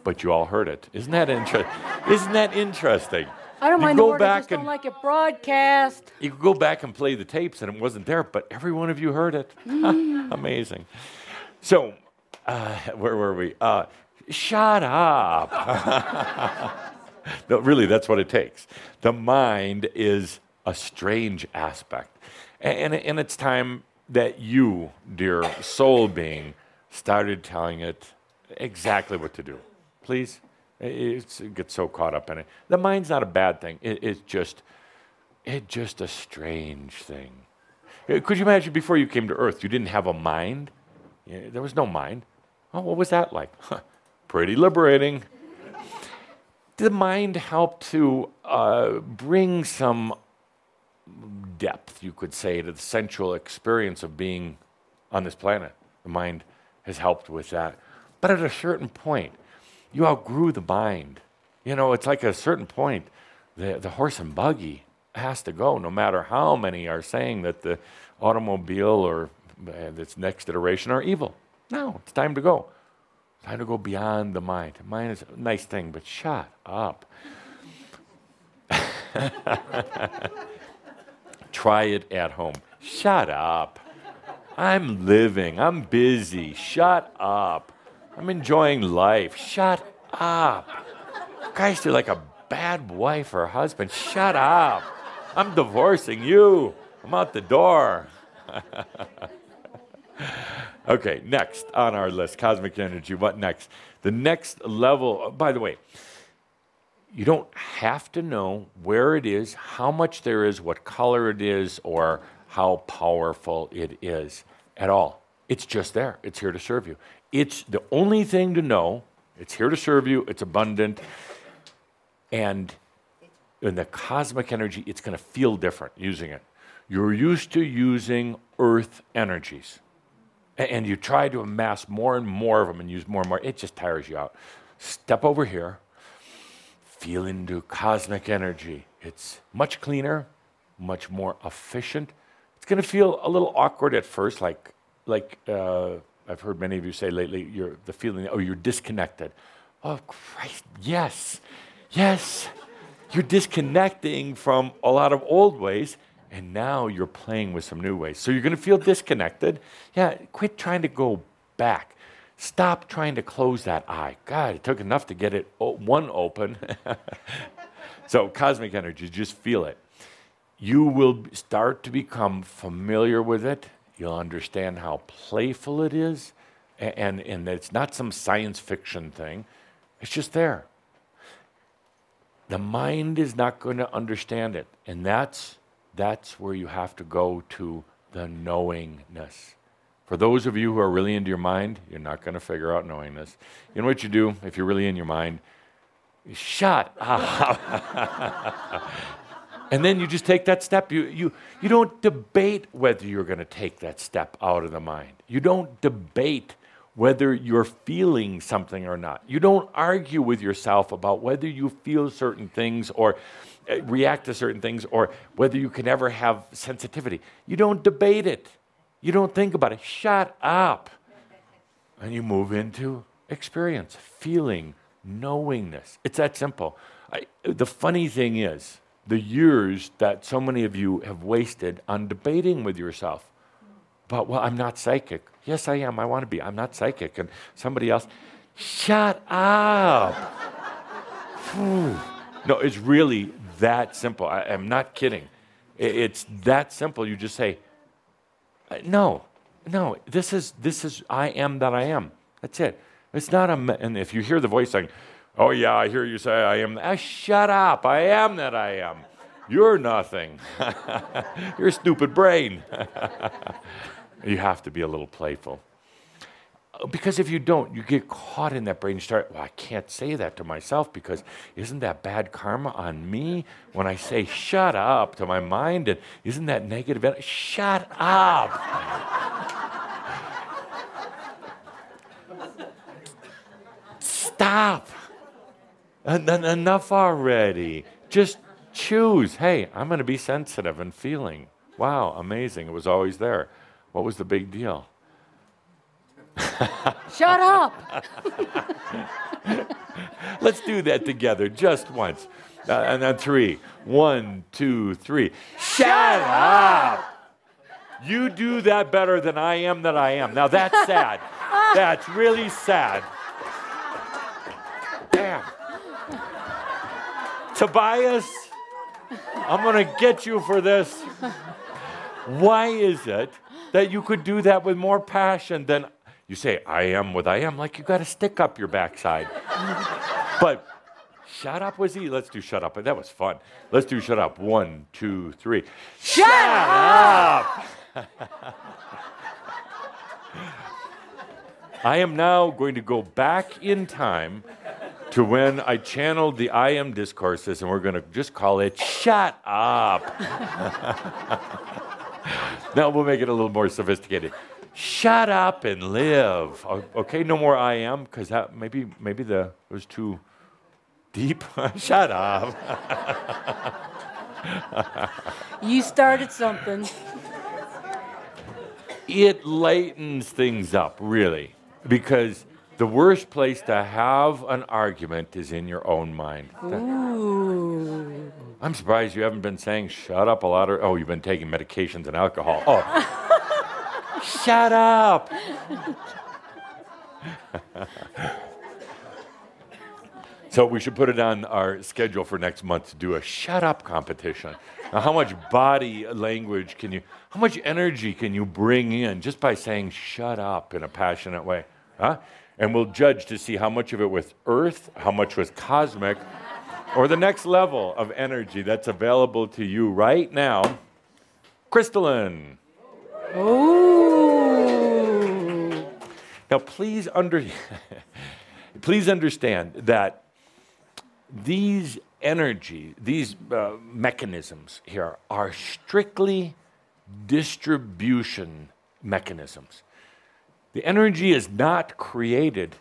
but you all heard it. Isn't that, inter- isn't that interesting? I don't You mind go the word, I back just don't and- like it broadcast. You could go back and play the tapes, and it wasn't there, but every one of you heard it. *laughs* Amazing. So, uh, where were we? Uh, shut up. *laughs* no, really, that's what it takes. The mind is a strange aspect. And, and it's time that you, dear soul being, started telling it exactly what to do. Please? It's, it gets so caught up in it. The mind's not a bad thing. It, it's just, it's just a strange thing. Uh, Could you imagine before you came to Earth, you didn't have a mind? There was no mind. Oh, what was that like? Huh, Pretty liberating. The mind helped to uh, bring some depth, you could say, to the sensual experience of being on this planet? The mind has helped with that. But at a certain point, you outgrew the mind. You know, it's like a certain point, the, the horse and buggy has to go, no matter how many are saying that the automobile or uh, its next iteration are evil. No, it's time to go. Time to go beyond the mind. Mind is a nice thing, but shut up. *laughs* Try it at home. Shut up. I'm living. I'm busy. Shut up. I'm enjoying life. Shut up. Guys, you're like a bad wife or husband. Shut up. I'm divorcing you. I'm out the door. *laughs* okay, next on our list cosmic energy. What next? The next level, oh, by the way, you don't have to know where it is, how much there is, what color it is, or how powerful it is at all. It's just there. It's here to serve you. It's the only thing to know. It's here to serve you. It's abundant. And in the cosmic energy, it's going to feel different using it. You're used to using earth energies. And you try to amass more and more of them and use more and more. It just tires you out. Step over here feel into cosmic energy. It's much cleaner, much more efficient. It's going to feel a little awkward at first, like like uh, I've heard many of you say lately. You're the feeling, oh, you're disconnected. Oh Christ, yes, yes, you're disconnecting from a lot of old ways, and now you're playing with some new ways. So you're going to feel disconnected. Yeah, quit trying to go back. Stop trying to close that eye. God, it took enough to get it one open. *laughs* so, cosmic energy, just feel it. You will start to become familiar with it. You'll understand how playful it is, and, and that it's not some science fiction thing. It's just there. The mind is not going to understand it, and that's, that's where you have to go to the knowingness. For those of you who are really into your mind, you're not going to figure out knowingness. You know what you do if you're really in your mind? You shut up. *laughs* and then you just take that step. You, you, you don't debate whether you're going to take that step out of the mind. You don't debate whether you're feeling something or not. You don't argue with yourself about whether you feel certain things or Uh, react to certain things or whether you can ever have sensitivity. You don't debate it. You don't think about it. Shut up. And you move into experience, feeling, knowingness. It's that simple. I, the funny thing is, the years that so many of you have wasted on debating with yourself but, well, I'm not psychic. Yes, I am. I want to be. I'm not psychic. And somebody else, shut up. *laughs* no, it's really that simple. I, am not kidding. it's that simple. You just say, uh, no, no, this is, this is, I am that I am. That's it. It's not a, and if you hear the voice saying, oh yeah, I hear you say I am, ah, shut up. I am that I am. You're nothing. *laughs* You're a stupid brain. *laughs* You have to be a little playful. Because if you don't, you get caught in that brain. You start, well, I can't say that to myself because isn't that bad karma on me when I say shut up to my mind? And isn't that negative? Shut up. Stop. En- enough already. Just choose. Hey, I'm going to be sensitive and feeling. Wow, amazing. It was always there. What was the big deal? *laughs* Shut up. *laughs* Let's do that together just once. Uh, and then three. One, two, three. Shut up. You do that better than I am that I am. Now that's sad. *laughs* that's really sad. Damn. Tobias, I'm going to get you for this. Why is it that you could do that with more passion than you say, I am what I am, like you got a stick up your backside. but shut up was easy. Let's do shut up. That was fun. Let's do shut up. One, two, three. Shut, shut up! I am now going to go back in time to when I channeled the I am discourses, and we're going to just call it Shut Up. *laughs* now we'll make it a little more sophisticated. Shut up and live. Okay, no more I am, because that maybe maybe the it was too deep. *laughs* Shut up. *laughs* you started something. It lightens things up, really, because the worst place to have an argument is in your own mind. Ooh. I'm surprised you haven't been saying shut up a lot Or, oh, you've been taking medications and alcohol. Oh. Shut up. so we should put it on our schedule for next month to do a shut up competition. Now, how much body language can you, how much energy can you bring in just by saying shut up in a passionate way? Huh? And we'll judge to see how much of it was earth, how much was cosmic, or the next level of energy that's available to you right now, crystalline. Ooh. Now, please, under, *laughs* please understand that these energy, these uh, mechanisms here are strictly distribution mechanisms. The energy is not created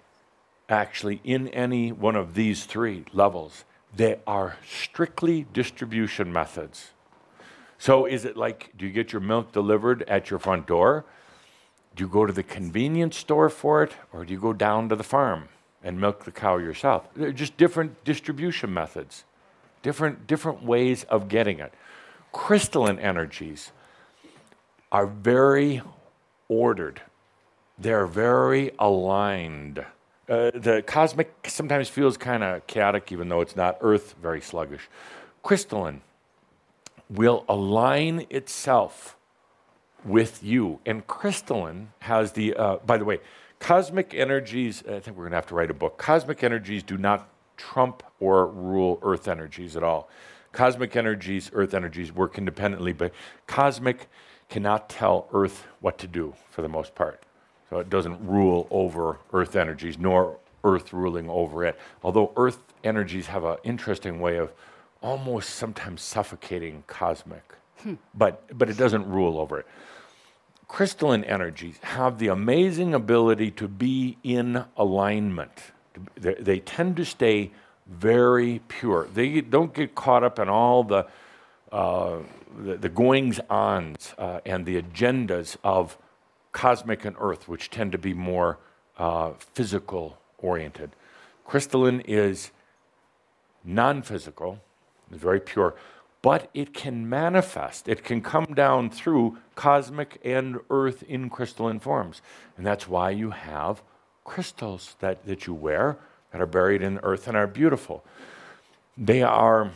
actually in any one of these three levels. They are strictly distribution methods. So is it like, do you get your milk delivered at your front door? Do you go to the convenience store for it? Or do you go down to the farm and milk the cow yourself? They're just different distribution methods, different, different ways of getting it. Crystalline energies are very ordered, they're very aligned. Uh, the cosmic sometimes feels kind of chaotic, even though it's not Earth, very sluggish. Crystalline will align itself with you. And crystalline has the, uh, by the way, cosmic energies, I think we're going to have to write a book. Cosmic energies do not trump or rule Earth energies at all. Cosmic energies, Earth energies work independently, but cosmic cannot tell Earth what to do for the most part. So it doesn't rule over Earth energies, nor Earth ruling over it. Although Earth energies have an interesting way of almost sometimes suffocating cosmic, but, but it doesn't rule over it. Crystalline energies have the amazing ability to be in alignment. They, tend to stay very pure. They don't get caught up in all the, uh, the, the goings ons uh, and the agendas of cosmic and earth, which tend to be more uh, physical oriented. Crystalline is non physical, very pure, but it can manifest. It can come down through cosmic and earth in crystalline forms. And that's why you have crystals that, that you wear that are buried in earth and are beautiful. They are,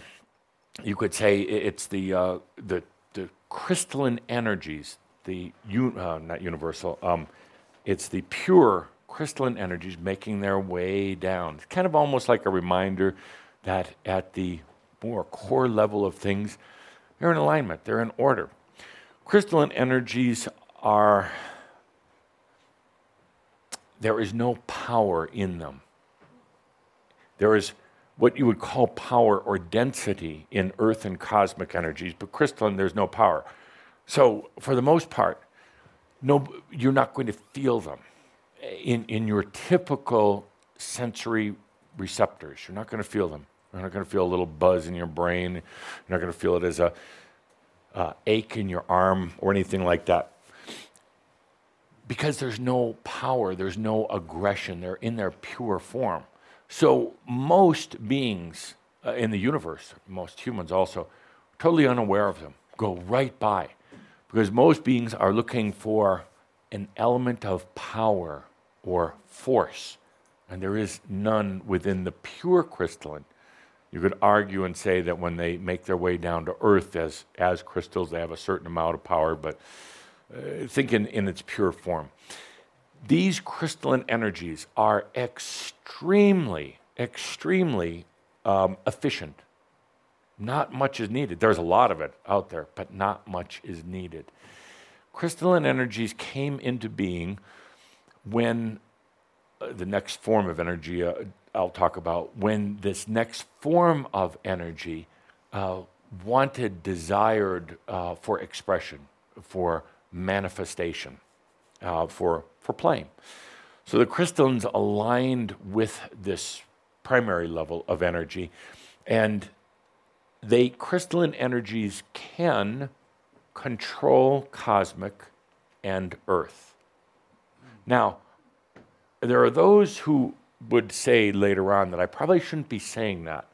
you could say, it's the, uh, the, the crystalline energies, the un, uh, not universal, um, it's the pure crystalline energies making their way down. It's kind of almost like a reminder that at the more core level of things, they're in alignment, they're in order. Crystalline energies are, there is no power in them. There is what you would call power or density in earth and cosmic energies, but crystalline, there's no power. So, for the most part, no, you're not going to feel them in, in your typical sensory receptors. You're not going to feel them. You're not going to feel a little buzz in your brain. You're not going to feel it as a uh, ache in your arm or anything like that. Because there's no power, there's no aggression. They're in their pure form. So most beings uh, in the universe, most humans also, totally unaware of them, go right by. Because most beings are looking for an element of power or force, and there is none within the pure crystalline. You could argue and say that when they make their way down to earth as, as crystals, they have a certain amount of power, but uh, think in, in its pure form. These crystalline energies are extremely, extremely um, efficient. Not much is needed. There's a lot of it out there, but not much is needed. Crystalline energies came into being when uh, the next form of energy uh, I'll talk about, when this next form of energy uh, wanted, desired uh, for expression, for manifestation, uh, for for playing. So the crystallines aligned with this primary level of energy, and they crystalline energies can control cosmic and earth. Now, there are those who would say later on that I probably shouldn't be saying that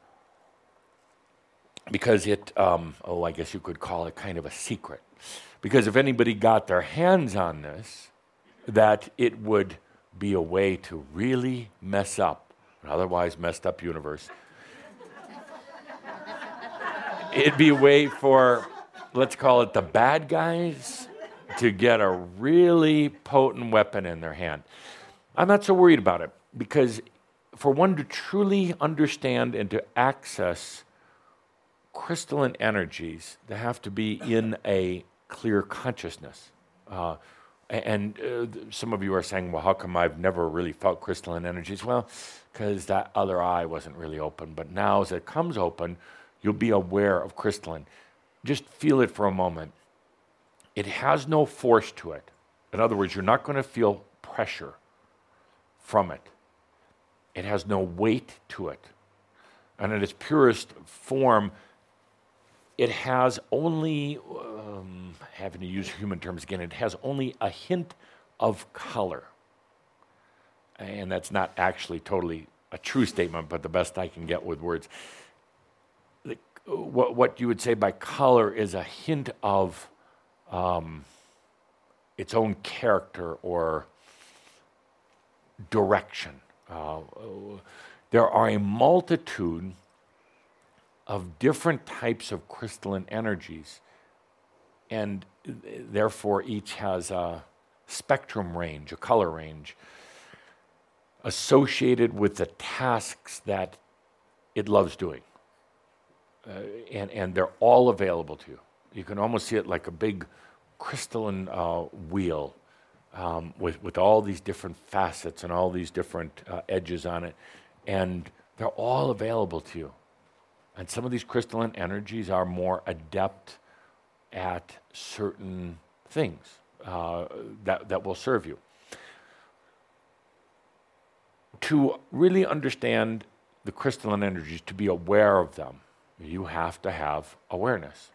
because it, um, oh, I guess you could call it kind of a secret. Because if anybody got their hands on this, that it would be a way to really mess up an otherwise messed up universe. It'd be a way for, let's call it the bad guys, to get a really potent weapon in their hand. I'm not so worried about it because for one to truly understand and to access crystalline energies, they have to be in a clear consciousness. Uh, and uh, some of you are saying, well, how come I've never really felt crystalline energies? Well, because that other eye wasn't really open. But now, as it comes open, you'll be aware of crystalline. Just feel it for a moment. It has no force to it. In other words, you're not going to feel pressure from it, it has no weight to it. And in its purest form, it has only, um, having to use human terms again, it has only a hint of color. And that's not actually totally a true statement, but the best I can get with words. What, what you would say by color is a hint of um, its own character or direction. Uh, there are a multitude of different types of crystalline energies, and therefore each has a spectrum range, a color range, associated with the tasks that it loves doing. Uh, and, and they're all available to you. You can almost see it like a big crystalline uh, wheel um, with, with all these different facets and all these different uh, edges on it. And they're all available to you. And some of these crystalline energies are more adept at certain things uh, that, that will serve you. To really understand the crystalline energies, to be aware of them, you have to have awareness.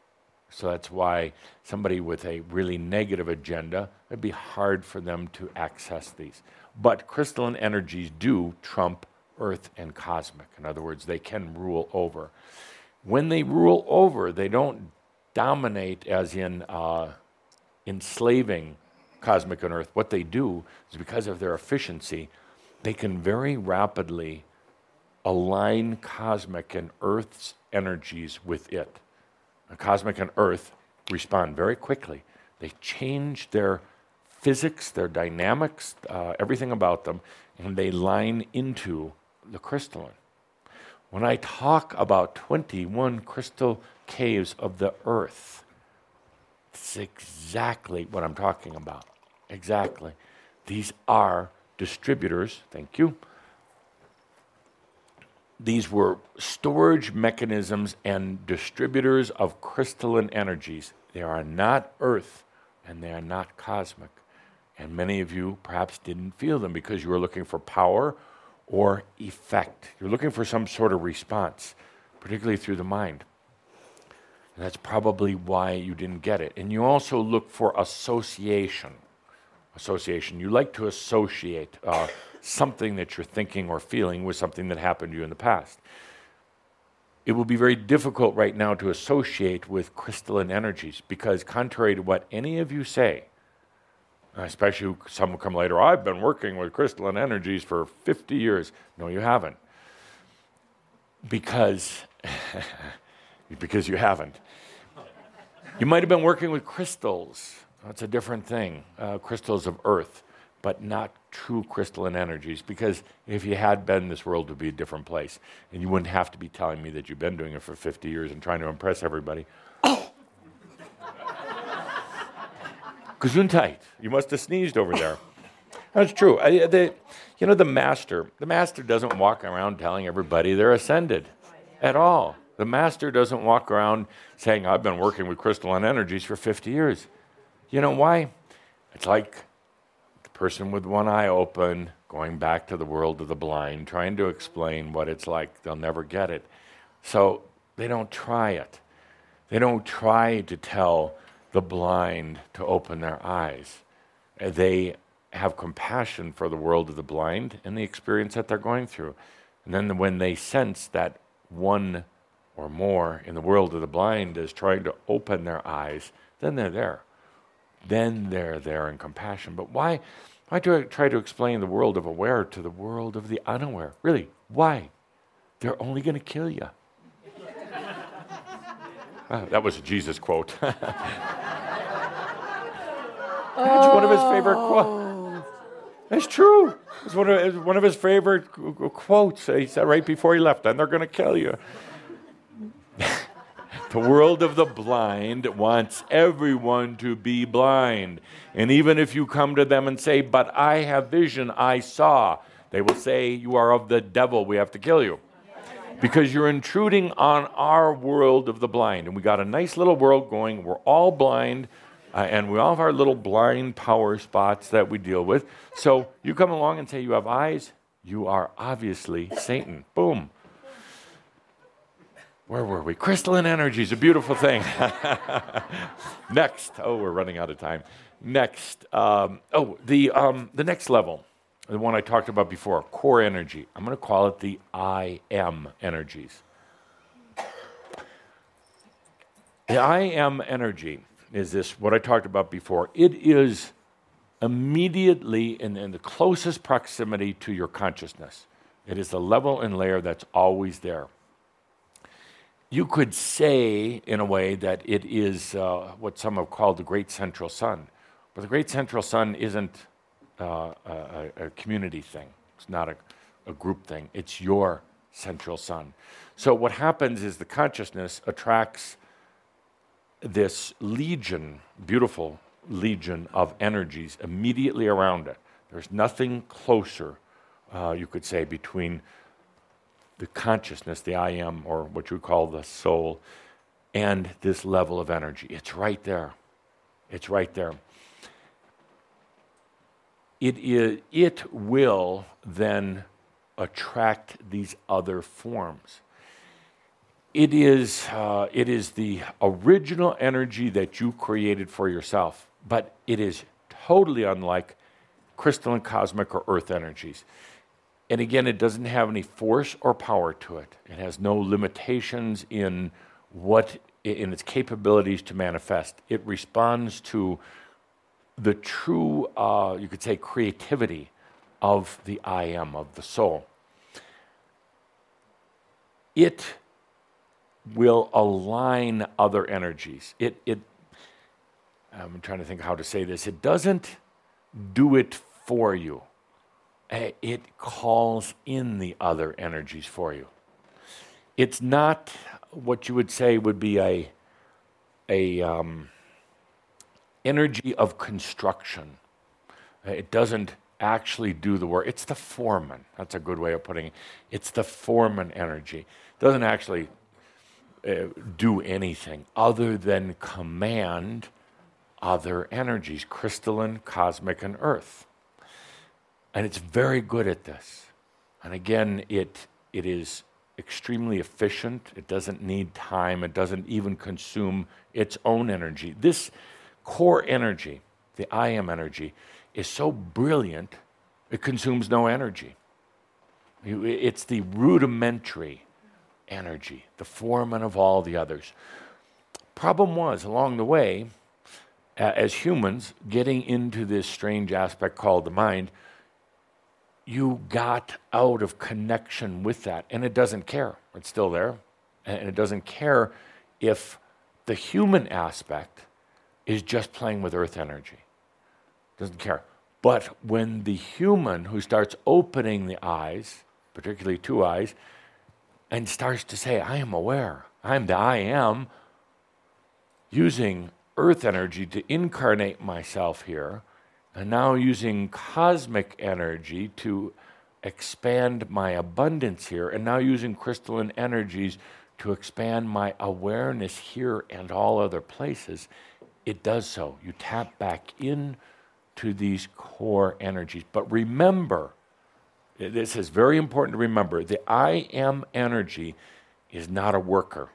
So that's why somebody with a really negative agenda, it'd be hard for them to access these. But crystalline energies do trump earth and cosmic. In other words, they can rule over. When they rule over, they don't dominate as in uh, enslaving cosmic and earth. What they do is because of their efficiency, they can very rapidly align cosmic and earth's energies with it. The cosmic and earth respond very quickly. They change their physics, their dynamics, uh, everything about them, and they line into the crystalline. When I talk about 21 crystal caves of the earth, it's exactly what I'm talking about. Exactly. These are distributors, thank you. These were storage mechanisms and distributors of crystalline energies. They are not earth and they are not cosmic. And many of you perhaps didn't feel them because you were looking for power or effect. You're looking for some sort of response, particularly through the mind. And that's probably why you didn't get it. And you also look for association. Association. You like to associate uh, something that you're thinking or feeling with something that happened to you in the past. It will be very difficult right now to associate with crystalline energies because, contrary to what any of you say, especially some will come later, I've been working with crystalline energies for 50 years. No, you haven't. Because, *laughs* because you haven't. You might have been working with crystals. That's a different thing. Uh, crystals of earth, but not true crystalline energies. Because if you had been, this world would be a different place. And you wouldn't have to be telling me that you've been doing it for 50 years and trying to impress everybody. Oh! *coughs* Gesundheit. You must have sneezed over there. *laughs* That's true. I, you know, the master, the master doesn't walk around telling everybody they're ascended at all. The master doesn't walk around saying, I've been working with crystalline energies for 50 years. You know why? It's like the person with one eye open going back to the world of the blind, trying to explain what it's like. They'll never get it. So they don't try it. They don't try to tell the blind to open their eyes. Uh, they have compassion for the world of the blind and the experience that they're going through. And then when they sense that one or more in the world of the blind is trying to open their eyes, then they're there. Then they're there in compassion. But why, why do I try to explain the world of aware to the world of the unaware? Really, why? They're only going to kill you. *laughs* That was a Jesus quote. *laughs* It's one of his favorite quotes. Oh. It's true. It's one of, it's one of his favorite quotes. He said right before he left, and they're going to kill you. The world of the blind wants everyone to be blind. And even if you come to them and say, But I have vision, I saw, they will say, You are of the devil, we have to kill you because you're intruding on our world of the blind. And we got a nice little world going. We're all blind, uh, and we all have our little blind power spots that we deal with. So you come along and say you have eyes, you are obviously Satan. Boom. Where were we? Crystalline energy is a beautiful thing. *laughs* next, oh, we're running out of time. Next, um, oh, the um, the next level the one I talked about before, core energy. I'm going to call it the I am energies. The I am energy is this, what I talked about before. It is immediately in, in the closest proximity to your consciousness. It is the level and layer that's always there. You could say, in a way, that it is uh, what some have called the great central sun. But the great central sun isn't uh, a, a, community thing. It's not a, a group thing. It's your central sun. So what happens is the consciousness attracts this legion, beautiful legion of energies immediately around it. There's nothing closer, uh, you could say, between the consciousness, the I am, or what you call the soul, and this level of energy. It's right there. It's right there. It, is, it will then attract these other forms. It is, uh, it is the original energy that you created for yourself, but it is totally unlike crystalline, cosmic, or earth energies. And again, it doesn't have any force or power to it. It has no limitations in what in its capabilities to manifest. It responds to the true, uh, you could say, creativity of the I am, of the soul. It will align other energies. It, it, I'm trying to think how to say this. It doesn't do it for you, it calls in the other energies for you. It's not what you would say would be a, a um, energy of construction. Eh, it doesn't actually do the work. It's the foreman. That's a good way of putting it. It's the foreman energy. It doesn't actually uh, do anything other than command other energies crystalline, cosmic, and earth. And it's very good at this. And again, it, it is extremely efficient. It doesn't need time. It doesn't even consume its own energy. This core energy, the I am energy, is so brilliant, it consumes no energy. It's the rudimentary energy, the foreman of all the others. Problem was, along the way, as humans, getting into this strange aspect called the mind, you got out of connection with that. And it doesn't care. It's still there. And it doesn't care if the human aspect is just playing with earth energy. It Doesn't care. But when the human who starts opening the eyes, particularly two eyes, and starts to say, I am aware, I'm the I am, using earth energy to incarnate myself here, and now using cosmic energy to expand my abundance here, and now using crystalline energies to expand my awareness here and all other places, it does so. You tap back in to these core energies. But remember, this is very important to remember the I am energy is not a worker,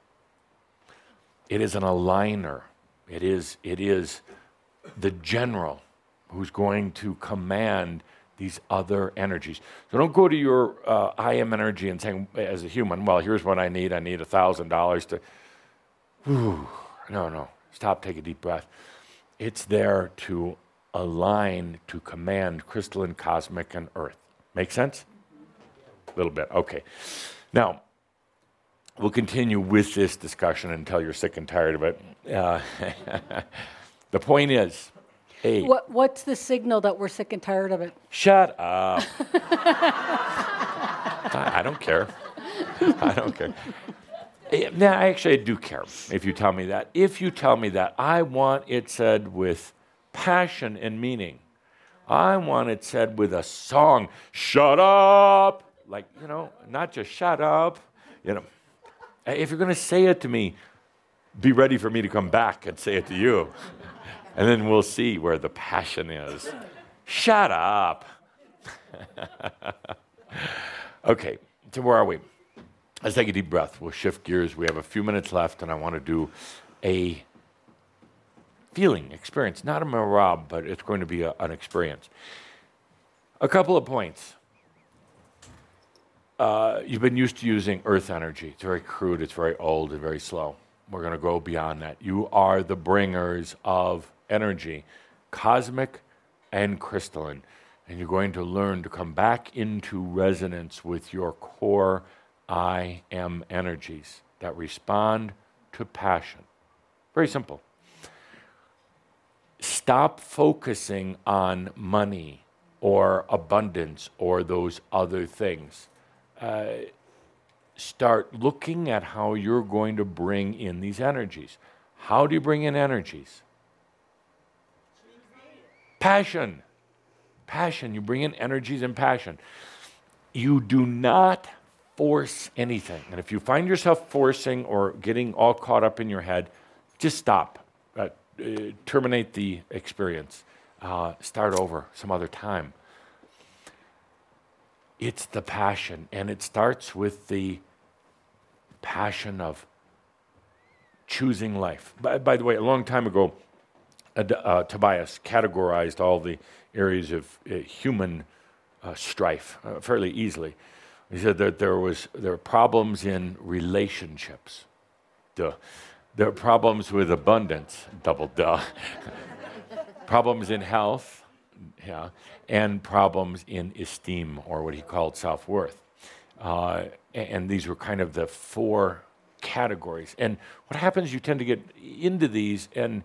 it is an aligner. It is, it is the general who's going to command these other energies. So don't go to your uh, I am energy and saying, as a human, well, here's what I need. I need a $1,000 to. Whew. No, no. Stop, take a deep breath. It's there to align, to command crystalline, cosmic, and earth. Make sense? A little bit. Okay. Now, we'll continue with this discussion until you're sick and tired of it. Uh, *laughs* the point is, hey. What, what's the signal that we're sick and tired of it? Shut up. *laughs* I, I, don't care. I don't care. Eh, now, actually, I do care if you tell me that. If you tell me that, I want it said with passion and meaning. I want it said with a song, shut up. Like, you know, not just shut up. You know, eh, if you're going to say it to me, be ready for me to come back and say it to you. And then we'll see where the passion is. Shut up. *laughs* okay, so where are we? Let's take a deep breath. We'll shift gears. We have a few minutes left, and I want to do a feeling, experience, not a merabh, but it's going to be a, an experience. A couple of points. Uh, you've been used to using earth energy. It's very crude, it's very old, and very slow. We're going to go beyond that. You are the bringers of energy, cosmic and crystalline. And you're going to learn to come back into resonance with your core I am energies that respond to passion. Very simple stop focusing on money or abundance or those other things. Uh, start looking at how you're going to bring in these energies. How do you bring in energies? Passion. Passion. You bring in energies and passion. You do not force anything. And if you find yourself forcing or getting all caught up in your head, just stop. Uh, uh, terminate the experience. Uh, start over some other time. It's the passion, and it starts with the passion of choosing life. By, by the way, a long time ago, uh, Tobias categorized all the areas of uh, human uh, strife uh, fairly easily. He said that there was there were problems in relationships. Duh. There are problems with abundance, double duh. *laughs* problems in health, yeah, and problems in esteem, or what he called self worth. Uh, and these were kind of the four categories. And what happens, you tend to get into these and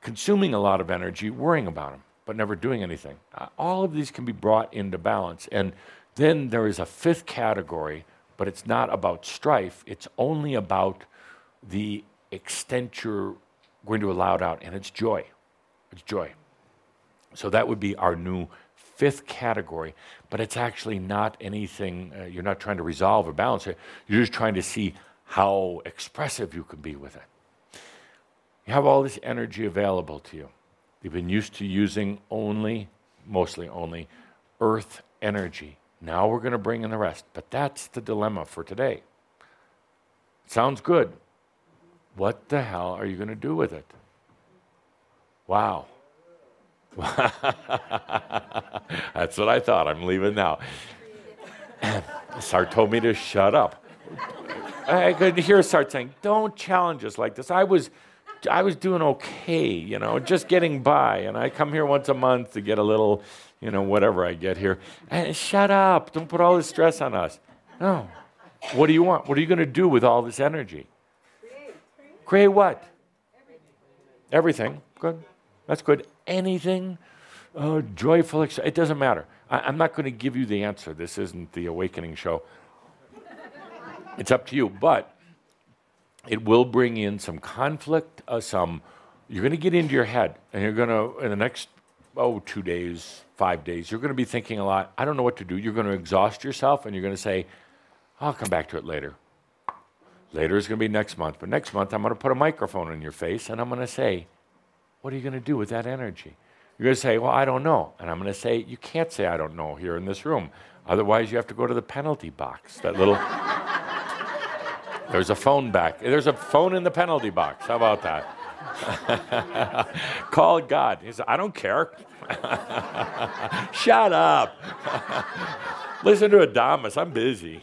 consuming a lot of energy, worrying about them, but never doing anything. Uh, all of these can be brought into balance. And then there is a fifth category, but it's not about strife, it's only about the extent you're going to allow it out, and it's joy. It's joy. So that would be our new fifth category, but it's actually not anything, uh, you're not trying to resolve or balance it. You're just trying to see how expressive you can be with it. You have all this energy available to you. You've been used to using only, mostly only, earth energy. Now we're going to bring in the rest. But that's the dilemma for today. Sounds good. What the hell are you going to do with it? Wow. *laughs* That's what I thought. I'm leaving now. *coughs* Sart told me to shut up. I could hear Sart saying, "Don't challenge us like this." I was, I was doing okay, you know, just getting by, and I come here once a month to get a little, you know, whatever I get here. And shut up! Don't put all this stress on us. No. What do you want? What are you going to do with all this energy? Create Create what? Everything. Good. That's good. Anything uh, joyful. it doesn't matter. I, am not going to give you the answer. This isn't the awakening show. It's up to you. But it will bring in some conflict, uh, some. You're going to get into your head, and you're going to, in the next, oh, two days, five days, you're going to be thinking a lot. I don't know what to do. You're going to exhaust yourself, and you're going to say, I'll come back to it later. Later is going to be next month. But next month, I'm going to put a microphone in your face and I'm going to say, What are you going to do with that energy? You're going to say, Well, I don't know. And I'm going to say, You can't say, I don't know here in this room. Otherwise, you have to go to the penalty box. That little. There's a phone back. There's a phone in the penalty box. How about that? *laughs* Call God. He said, I don't care. *laughs* Shut up. *laughs* Listen to Adamus. I'm busy.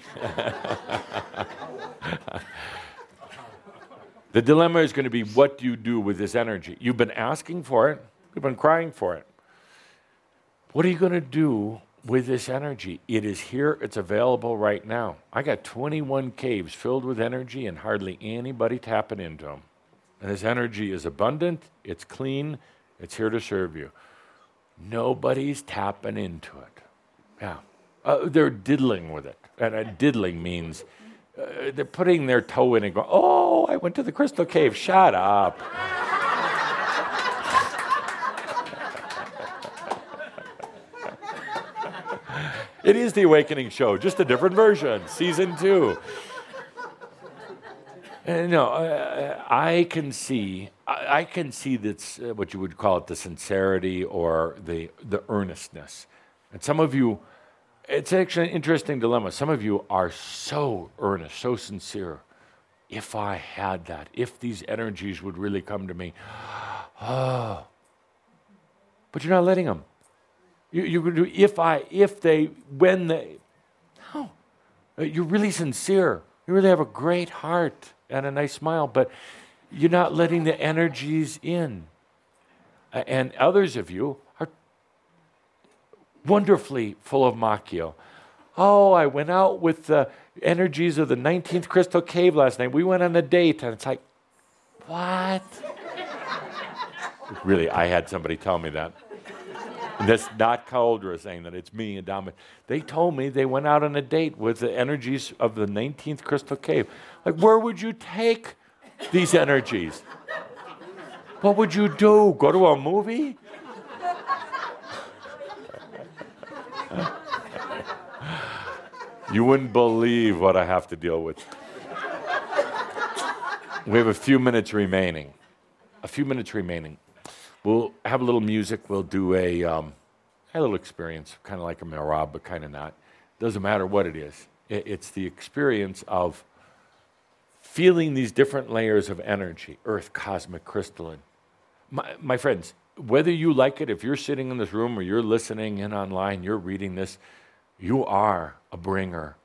the dilemma is going to be what do you do with this energy? You've been asking for it, you've been crying for it. What are you going to do with this energy? It is here, it's available right now. I got 21 caves filled with energy and hardly anybody tapping into them. And this energy is abundant, it's clean, it's here to serve you. Nobody's tapping into it. Yeah. Uh, they're diddling with it. And diddling means uh, they're putting their toe in and going, oh, I went to the crystal cave. Shut up. It is the Awakening Show, just a different version, season two. And, no, uh, I can see, I, I can see that's uh, what you would call it the sincerity or the, the earnestness. And some of you, it's actually an interesting dilemma. Some of you are so earnest, so sincere. If I had that, if these energies would really come to me, *gasps* oh. But you're not letting them. You, you're do if I, if they, when they. No. Uh, you're really sincere. You really have a great heart and a nice smile, but you're not letting the energies in. And others of you are wonderfully full of Makyo. Oh, I went out with the energies of the 19th Crystal Cave last night. We went on a date. And it's like, what? really, I had somebody tell me that. That's not Cauldre saying that, it's me and Dominic. They told me they went out on a date with the energies of the 19th Crystal Cave. Like, where would you take these energies? What would you do? Go to a movie? you wouldn't believe what I have to deal with. We have a few minutes remaining. A few minutes remaining. We'll have a little music. We'll do a, um, a little experience, kind of like a merabh, but kind of not. Doesn't matter what it is. It, it's the experience of feeling these different layers of energy earth, cosmic, crystalline. My, my friends, whether you like it, if you're sitting in this room or you're listening in online, you're reading this, you are a bringer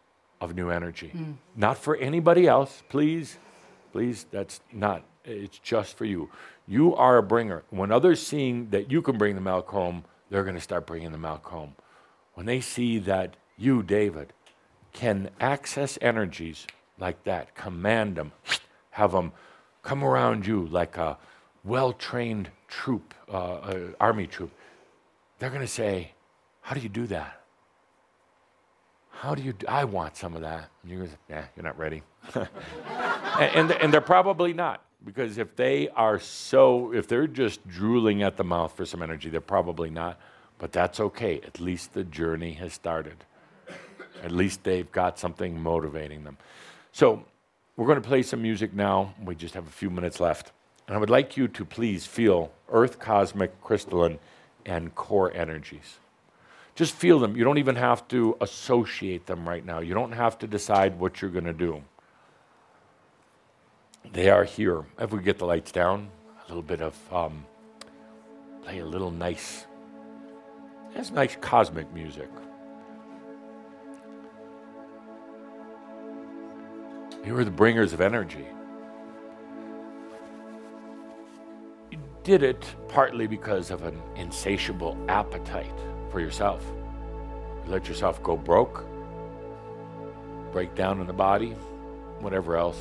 of new energy. Mm. Not for anybody else, please. Please, that's not, it's just for you. You are a bringer. When others seeing that you can bring the milk home, they're going to start bringing the milk home. When they see that you, David, can access energies like that, command them, *sniffs* have them come around you like a well trained troop, uh, uh, army troop, they're going to say, How do you do that? How do you do? I want some of that. And you're going to say, Yeah, you're not ready. *laughs* and, and, and they're probably not. Because if they are so, if they're just drooling at the mouth for some energy, they're probably not. But that's okay. At least the journey has started. At least they've got something motivating them. So we're going to play some music now. We just have a few minutes left. And I would like you to please feel earth, cosmic, crystalline, and core energies. Just feel them. You don't even have to associate them right now. You don't have to decide what you're going to do. They are here. If we get the lights down, a little bit of um, play a little nice. That's nice cosmic music. You were the bringers of energy. You did it partly because of an insatiable appetite for yourself. You let yourself go broke, break down in the body, whatever else.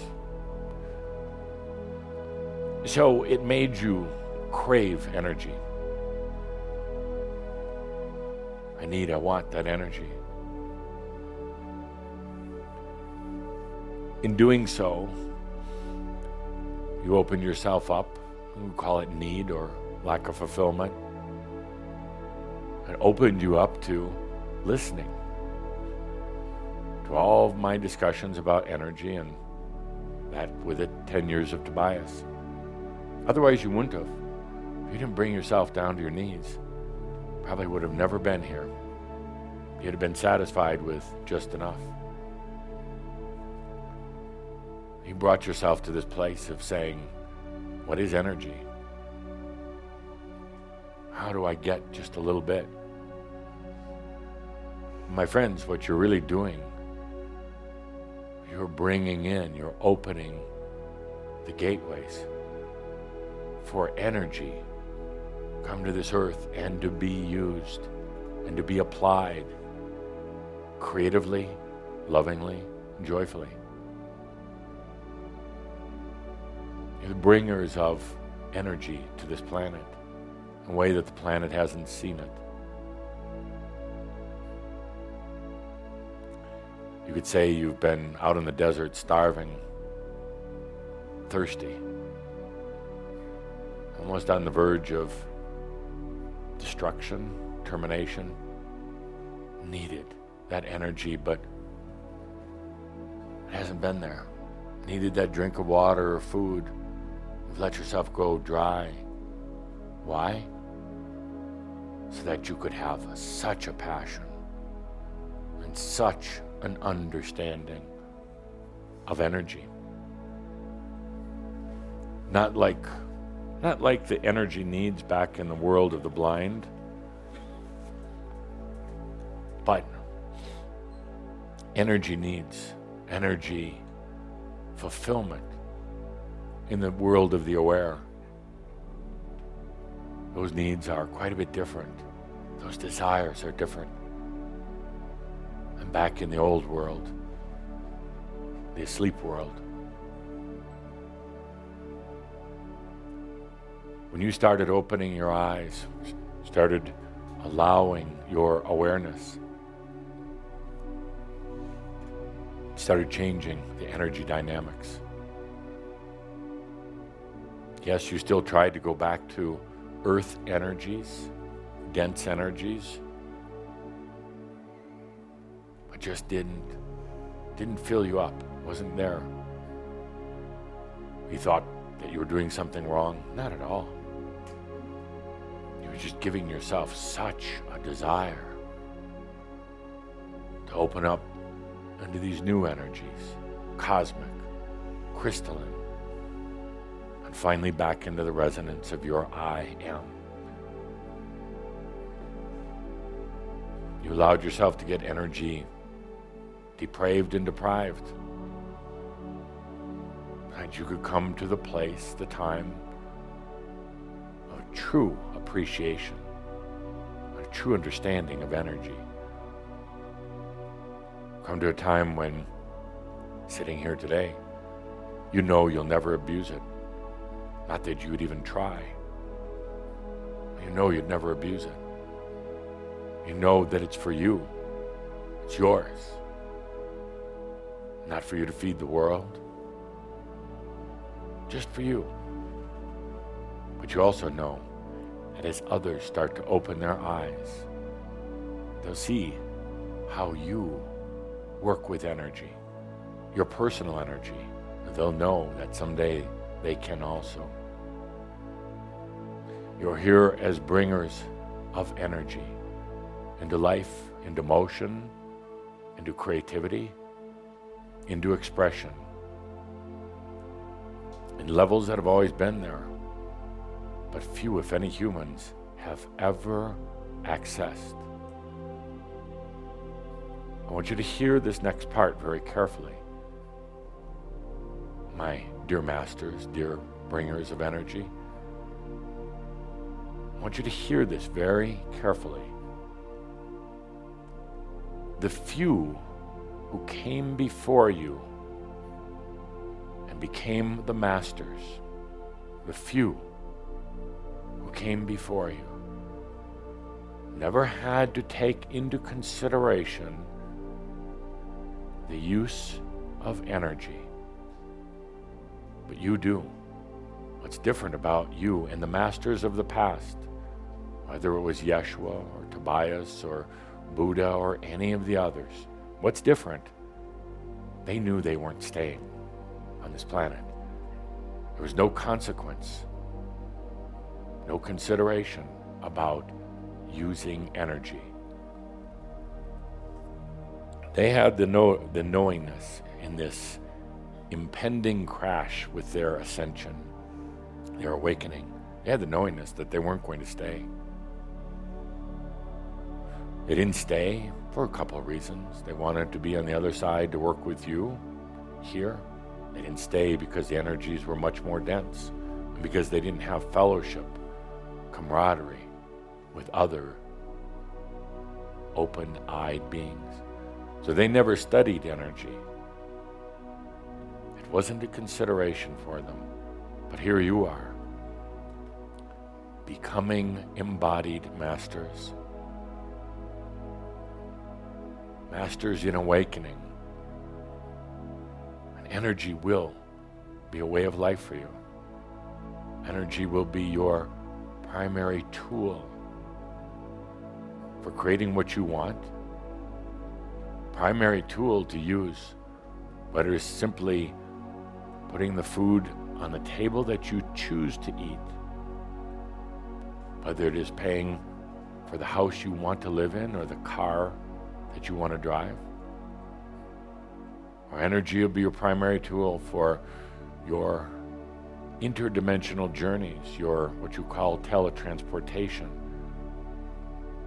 So it made you crave energy. I need, I want that energy. In doing so, you open yourself up. We call it need or lack of fulfillment. It opened you up to listening to all of my discussions about energy and that with it 10 years of Tobias. Otherwise, you wouldn't have. If you didn't bring yourself down to your knees, probably would have never been here. You'd have been satisfied with just enough. You brought yourself to this place of saying, What is energy? How do I get just a little bit? My friends, what you're really doing, you're bringing in, you're opening the gateways for energy come to this earth and to be used and to be applied creatively, lovingly, joyfully. You're the bringers of energy to this planet in a way that the planet hasn't seen it. You could say you've been out in the desert starving, thirsty almost on the verge of destruction, termination, needed that energy, but it hasn't been there. Needed that drink of water or food. You've let yourself go dry. Why? So that you could have such a passion and such an understanding of energy. Not like not like the energy needs back in the world of the blind, but energy needs, energy fulfillment in the world of the aware. Those needs are quite a bit different. Those desires are different. And back in the old world, the asleep world, when you started opening your eyes, started allowing your awareness, started changing the energy dynamics. Yes, you still tried to go back to earth energies, dense energies, but just didn't didn't fill you up, wasn't there. You thought that you were doing something wrong? Not at all. You were just giving yourself such a desire to open up into these new energies, cosmic, crystalline, and finally back into the resonance of your I am. You allowed yourself to get energy depraved and deprived. And you could come to the place, the time true appreciation, a true understanding of energy. Come to a time when, sitting here today, you know you'll never abuse it. Not that you would even try. You know you'd never abuse it. You know that it's for you. It's yours. Not for you to feed the world. Just for you. But you also know that as others start to open their eyes, they'll see how you work with energy, your personal energy. They'll know that someday they can also. You're here as bringers of energy into life, into motion, into creativity, into expression, in levels that have always been there, but few, if any, humans have ever accessed. I want you to hear this next part very carefully. My dear masters, dear bringers of energy, I want you to hear this very carefully. The few who came before you and became the masters, the few came before you, never had to take into consideration the use of energy. But you do. What's different about you and the masters of the past, whether it was Yeshua or Tobias or Buddha or any of the others, what's different? They knew they weren't staying on this planet. There was no consequence, no consideration about using energy. They had the, know, the knowingness in this impending crash with their ascension, their awakening. They had the knowingness that they weren't going to stay. They didn't stay for a couple of reasons. They wanted to be on the other side to work with you here. They didn't stay because the energies were much more dense and because they didn't have fellowship, camaraderie with other open eyed beings. So they never studied energy. It wasn't a consideration for them. But here you are, becoming embodied masters. Masters in awakening. And energy will be a way of life for you. Energy will be your primary tool for creating what you want primary tool to use, whether it's simply putting the food on the table that you choose to eat, whether it is paying for the house you want to live in or the car that you want to drive. Or energy will be your primary tool for your interdimensional journeys, your what you call teletransportation,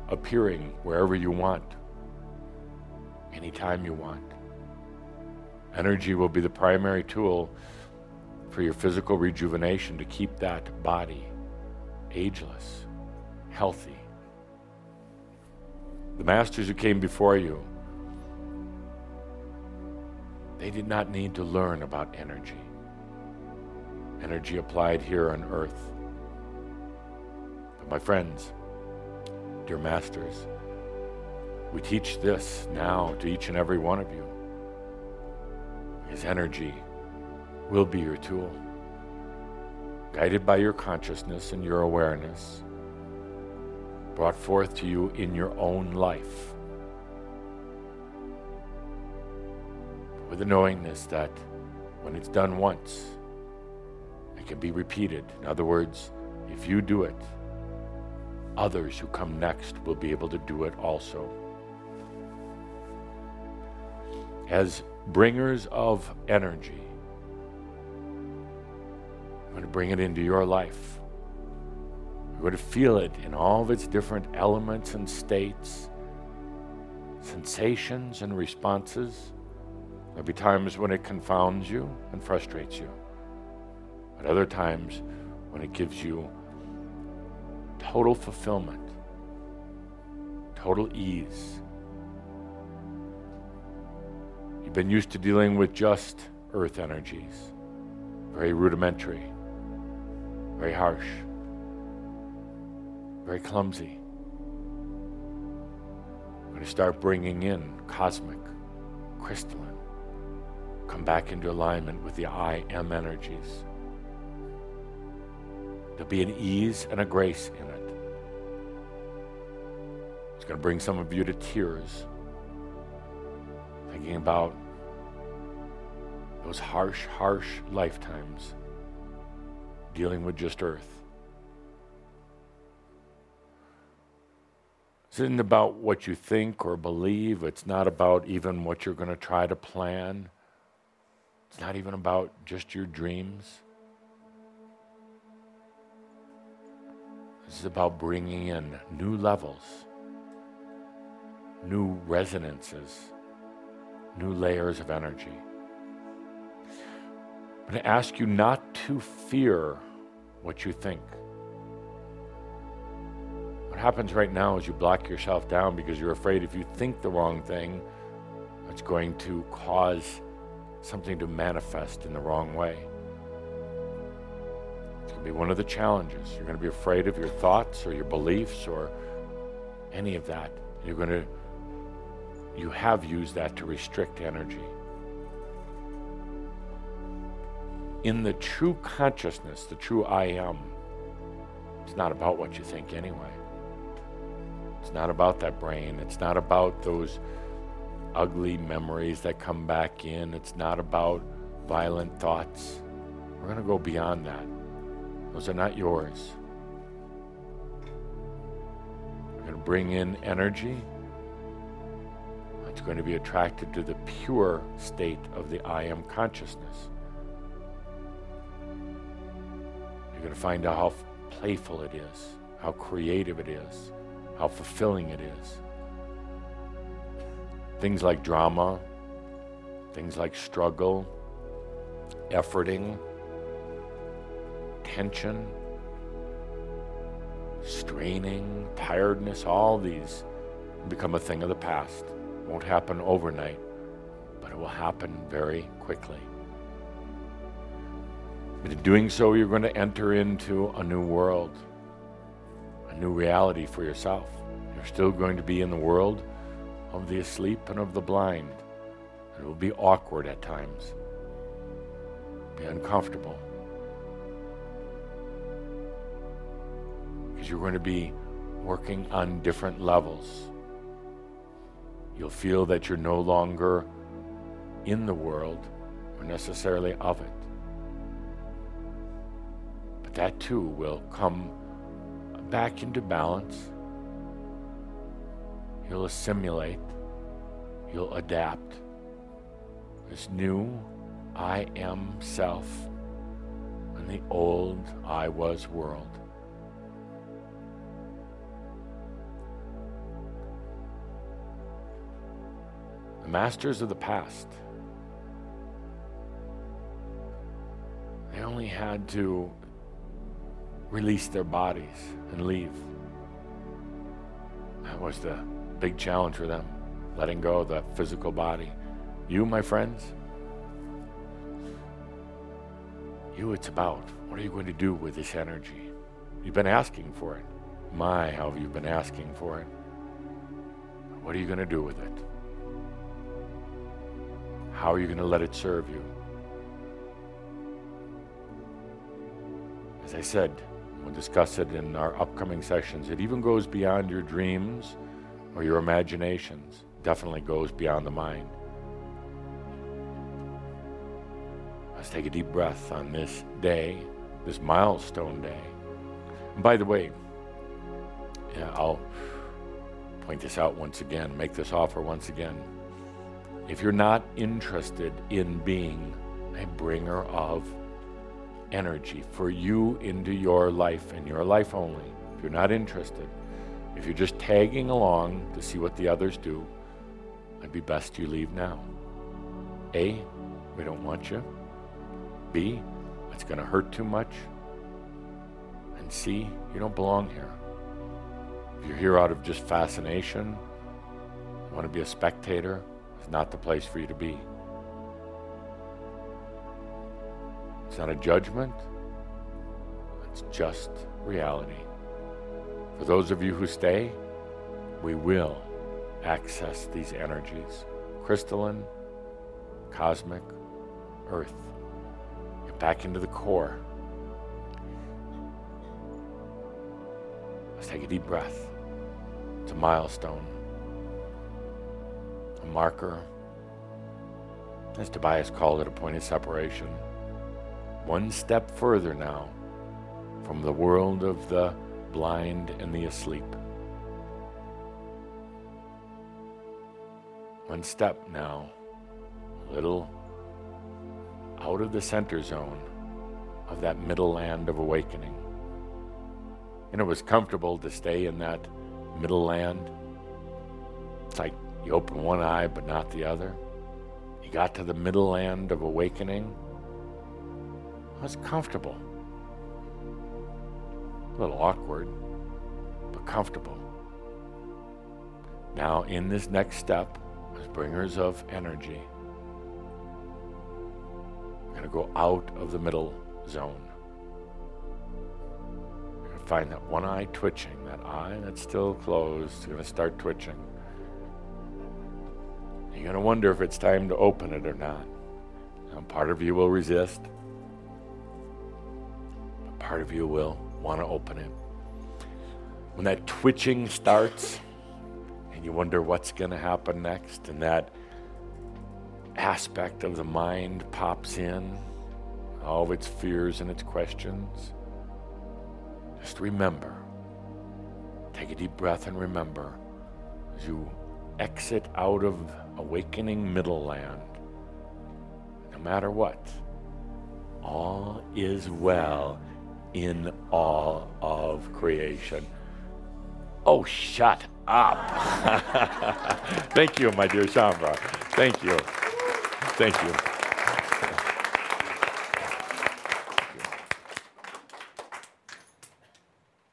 appearing wherever you want anytime you want. Energy will be the primary tool for your physical rejuvenation to keep that body ageless, healthy. The masters who came before you, they did not need to learn about energy. Energy applied here on earth. But my friends, dear masters, we teach this now to each and every one of you. His energy will be your tool, guided by your consciousness and your awareness, brought forth to you in your own life. with the knowingness that when it's done once, it can be repeated. In other words, if you do it, others who come next will be able to do it also. As bringers of energy, I'm going to bring it into your life. You're going to feel it in all of its different elements and states, sensations and responses. There'll be times when it confounds you and frustrates you, but other times when it gives you total fulfillment, total ease. You've been used to dealing with just earth energies, very rudimentary, very harsh, very clumsy. I'm going to start bringing in cosmic, crystalline, come back into alignment with the I am energies. There'll be an ease and a grace in it. It's going to bring some of you to tears, thinking about those harsh, harsh lifetimes dealing with just earth. This isn't about what you think or believe. It's not about even what you're going to try to plan. It's not even about just your dreams. This is about bringing in new levels, new resonances, new layers of energy. I'm going to ask you not to fear what you think. What happens right now is you block yourself down because you're afraid if you think the wrong thing, it's going to cause something to manifest in the wrong way. Be one of the challenges. You're going to be afraid of your thoughts or your beliefs or any of that. You're going to, you have used that to restrict energy. In the true consciousness, the true I am, it's not about what you think anyway. It's not about that brain. It's not about those ugly memories that come back in. It's not about violent thoughts. We're going to go beyond that. Those are not yours. We're going to bring in energy. It's going to be attracted to the pure state of the I am consciousness. You're going to find out how playful it is, how creative it is, how fulfilling it is. Things like drama, things like struggle, efforting, tension, straining, tiredness, all these become a thing of the past. Won't happen overnight, but it will happen very quickly. But in doing so, you're going to enter into a new world, a new reality for yourself. You're still going to be in the world of the asleep and of the blind. It will be awkward at times, be uncomfortable. You're going to be working on different levels. You'll feel that you're no longer in the world or necessarily of it. But that too will come back into balance. You'll assimilate, you'll adapt. This new I am self and the old I was world. Masters of the past. They only had to release their bodies and leave. That was the big challenge for them, letting go of the physical body. You, my friends, you, it's about what are you going to do with this energy? You've been asking for it. My, how have you been asking for it? What are you going to do with it? How are you going to let it serve you? As I said, we'll discuss it in our upcoming sessions. It even goes beyond your dreams or your imaginations, definitely goes beyond the mind. Let's take a deep breath on this day, this milestone day. And by the way, yeah, I'll point this out once again, make this offer once again. If you're not interested in being a bringer of energy for you into your life and your life only, if you're not interested, if you're just tagging along to see what the others do, it'd be best you leave now. A, we don't want you. B, it's going to hurt too much. And C, you don't belong here. If you're here out of just fascination, you want to be a spectator, not the place for you to be. It's not a judgment, it's just reality. For those of you who stay, we will access these energies crystalline, cosmic, earth. Get back into the core. Let's take a deep breath. It's a milestone, marker. As Tobias called it, a point of separation. One step further now from the world of the blind and the asleep. One step now, a little out of the center zone of that middle land of awakening. And it was comfortable to stay in that middle land. It's like you open one eye but not the other. You got to the middle land of awakening. Was comfortable. A little awkward, but comfortable. Now, in this next step, as bringers of energy, we're going to go out of the middle zone. You're going to find that one eye twitching, that eye that's still closed, is going to start twitching. You're going to wonder if it's time to open it or not. Now, part of you will resist, but part of you will want to open it. When that twitching starts and you wonder what's going to happen next, and that aspect of the mind pops in, all of its fears and its questions, just remember. Take a deep breath and remember as you exit out of awakening middle land, no matter what, all is well in all of creation. Oh, shut up. *laughs* Thank you, my dear Shaumbra. Thank you. Thank you.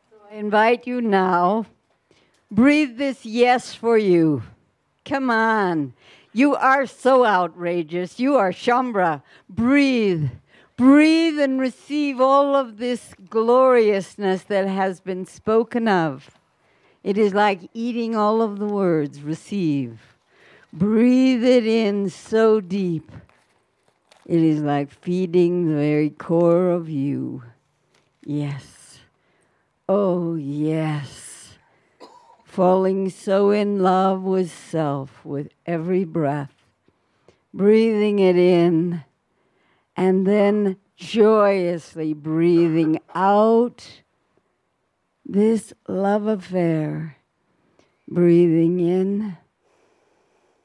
So I invite you now. Breathe this yes for you. Come on. You are so outrageous. You are Shaumbra. Breathe. Breathe and receive all of this gloriousness that has been spoken of. It is like eating all of the words. Receive. Breathe it in so deep. It is like feeding the very core of you. Yes. Oh, yes. Falling so in love with self with every breath. Breathing it in and then joyously breathing out this love affair, breathing in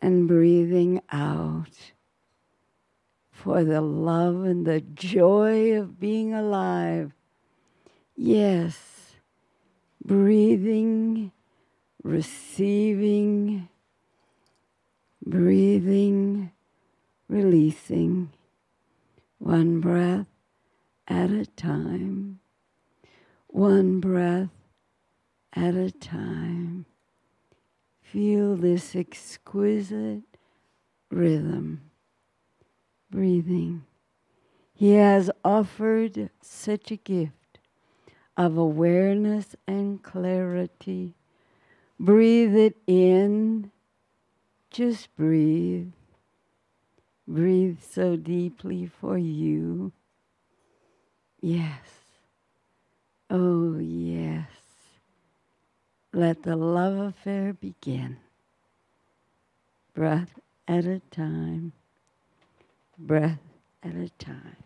and breathing out for the love and the joy of being alive. Yes, breathing, receiving, breathing, releasing, one breath at a time, one breath at a time. Feel this exquisite rhythm, breathing. He has offered such a gift of awareness and clarity. Breathe it in. Just breathe. Breathe so deeply for you. Yes. Oh, yes. Let the love affair begin. Breath at a time. Breath at a time.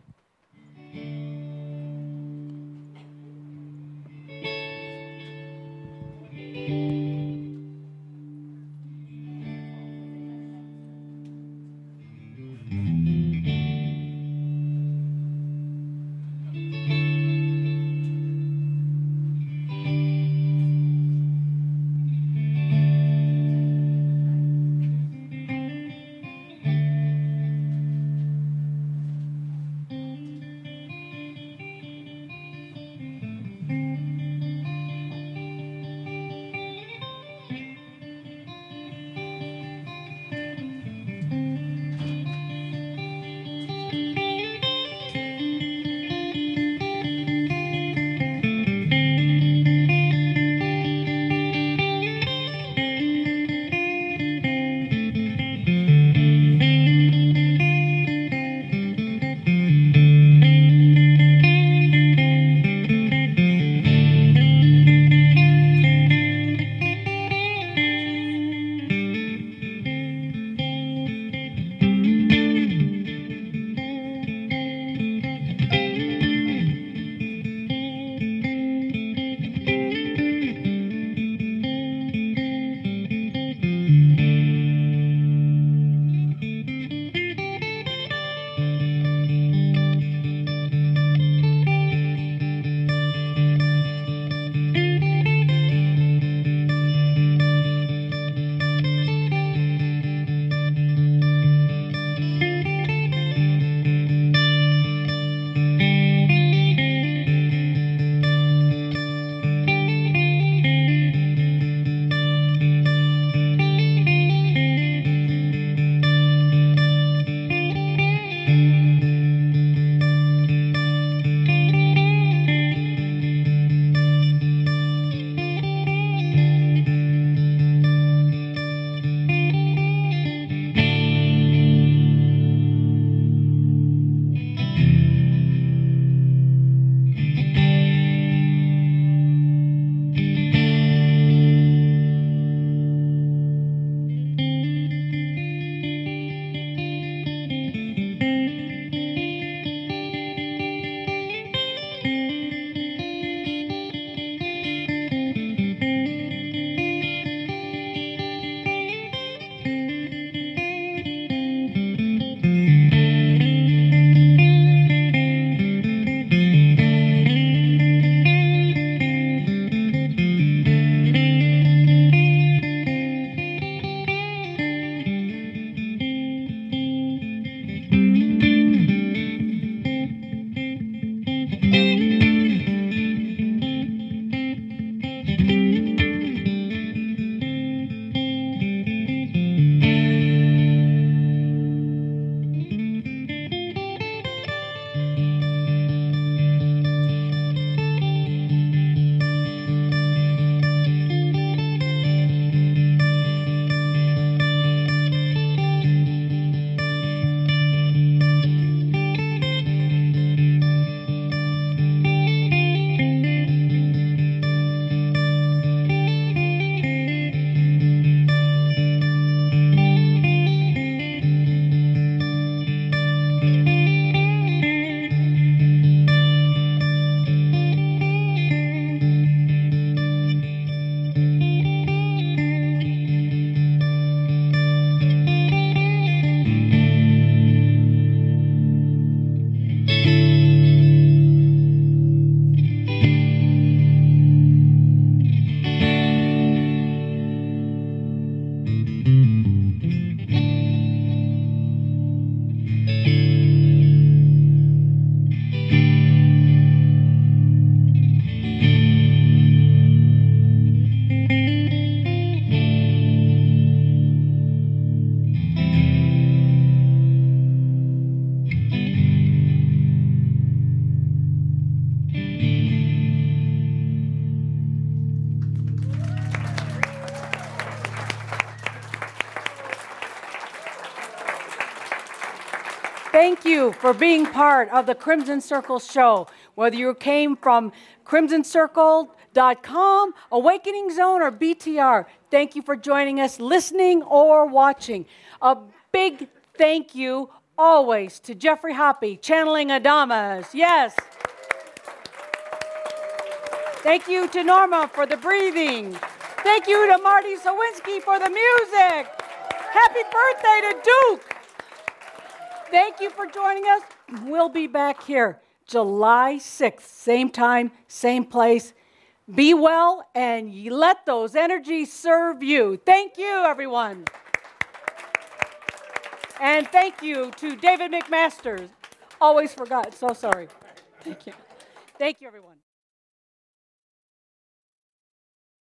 For being part of the Crimson Circle show. Whether you came from crimsoncircle.com, Awakening Zone, or BTR, thank you for joining us, listening or watching. A big thank you always to Geoffrey Hoppe, channeling Adamus. Yes. Thank you to Norma for the breathing. Thank you to Marty Sawinski for the music. Happy birthday to Duke. Thank you for joining us. We'll be back here July 6th, same time, same place. Be well and let those energies serve you. Thank you, everyone. And thank you to David McMasters. Always forgot. So sorry. Thank you. Thank you, everyone.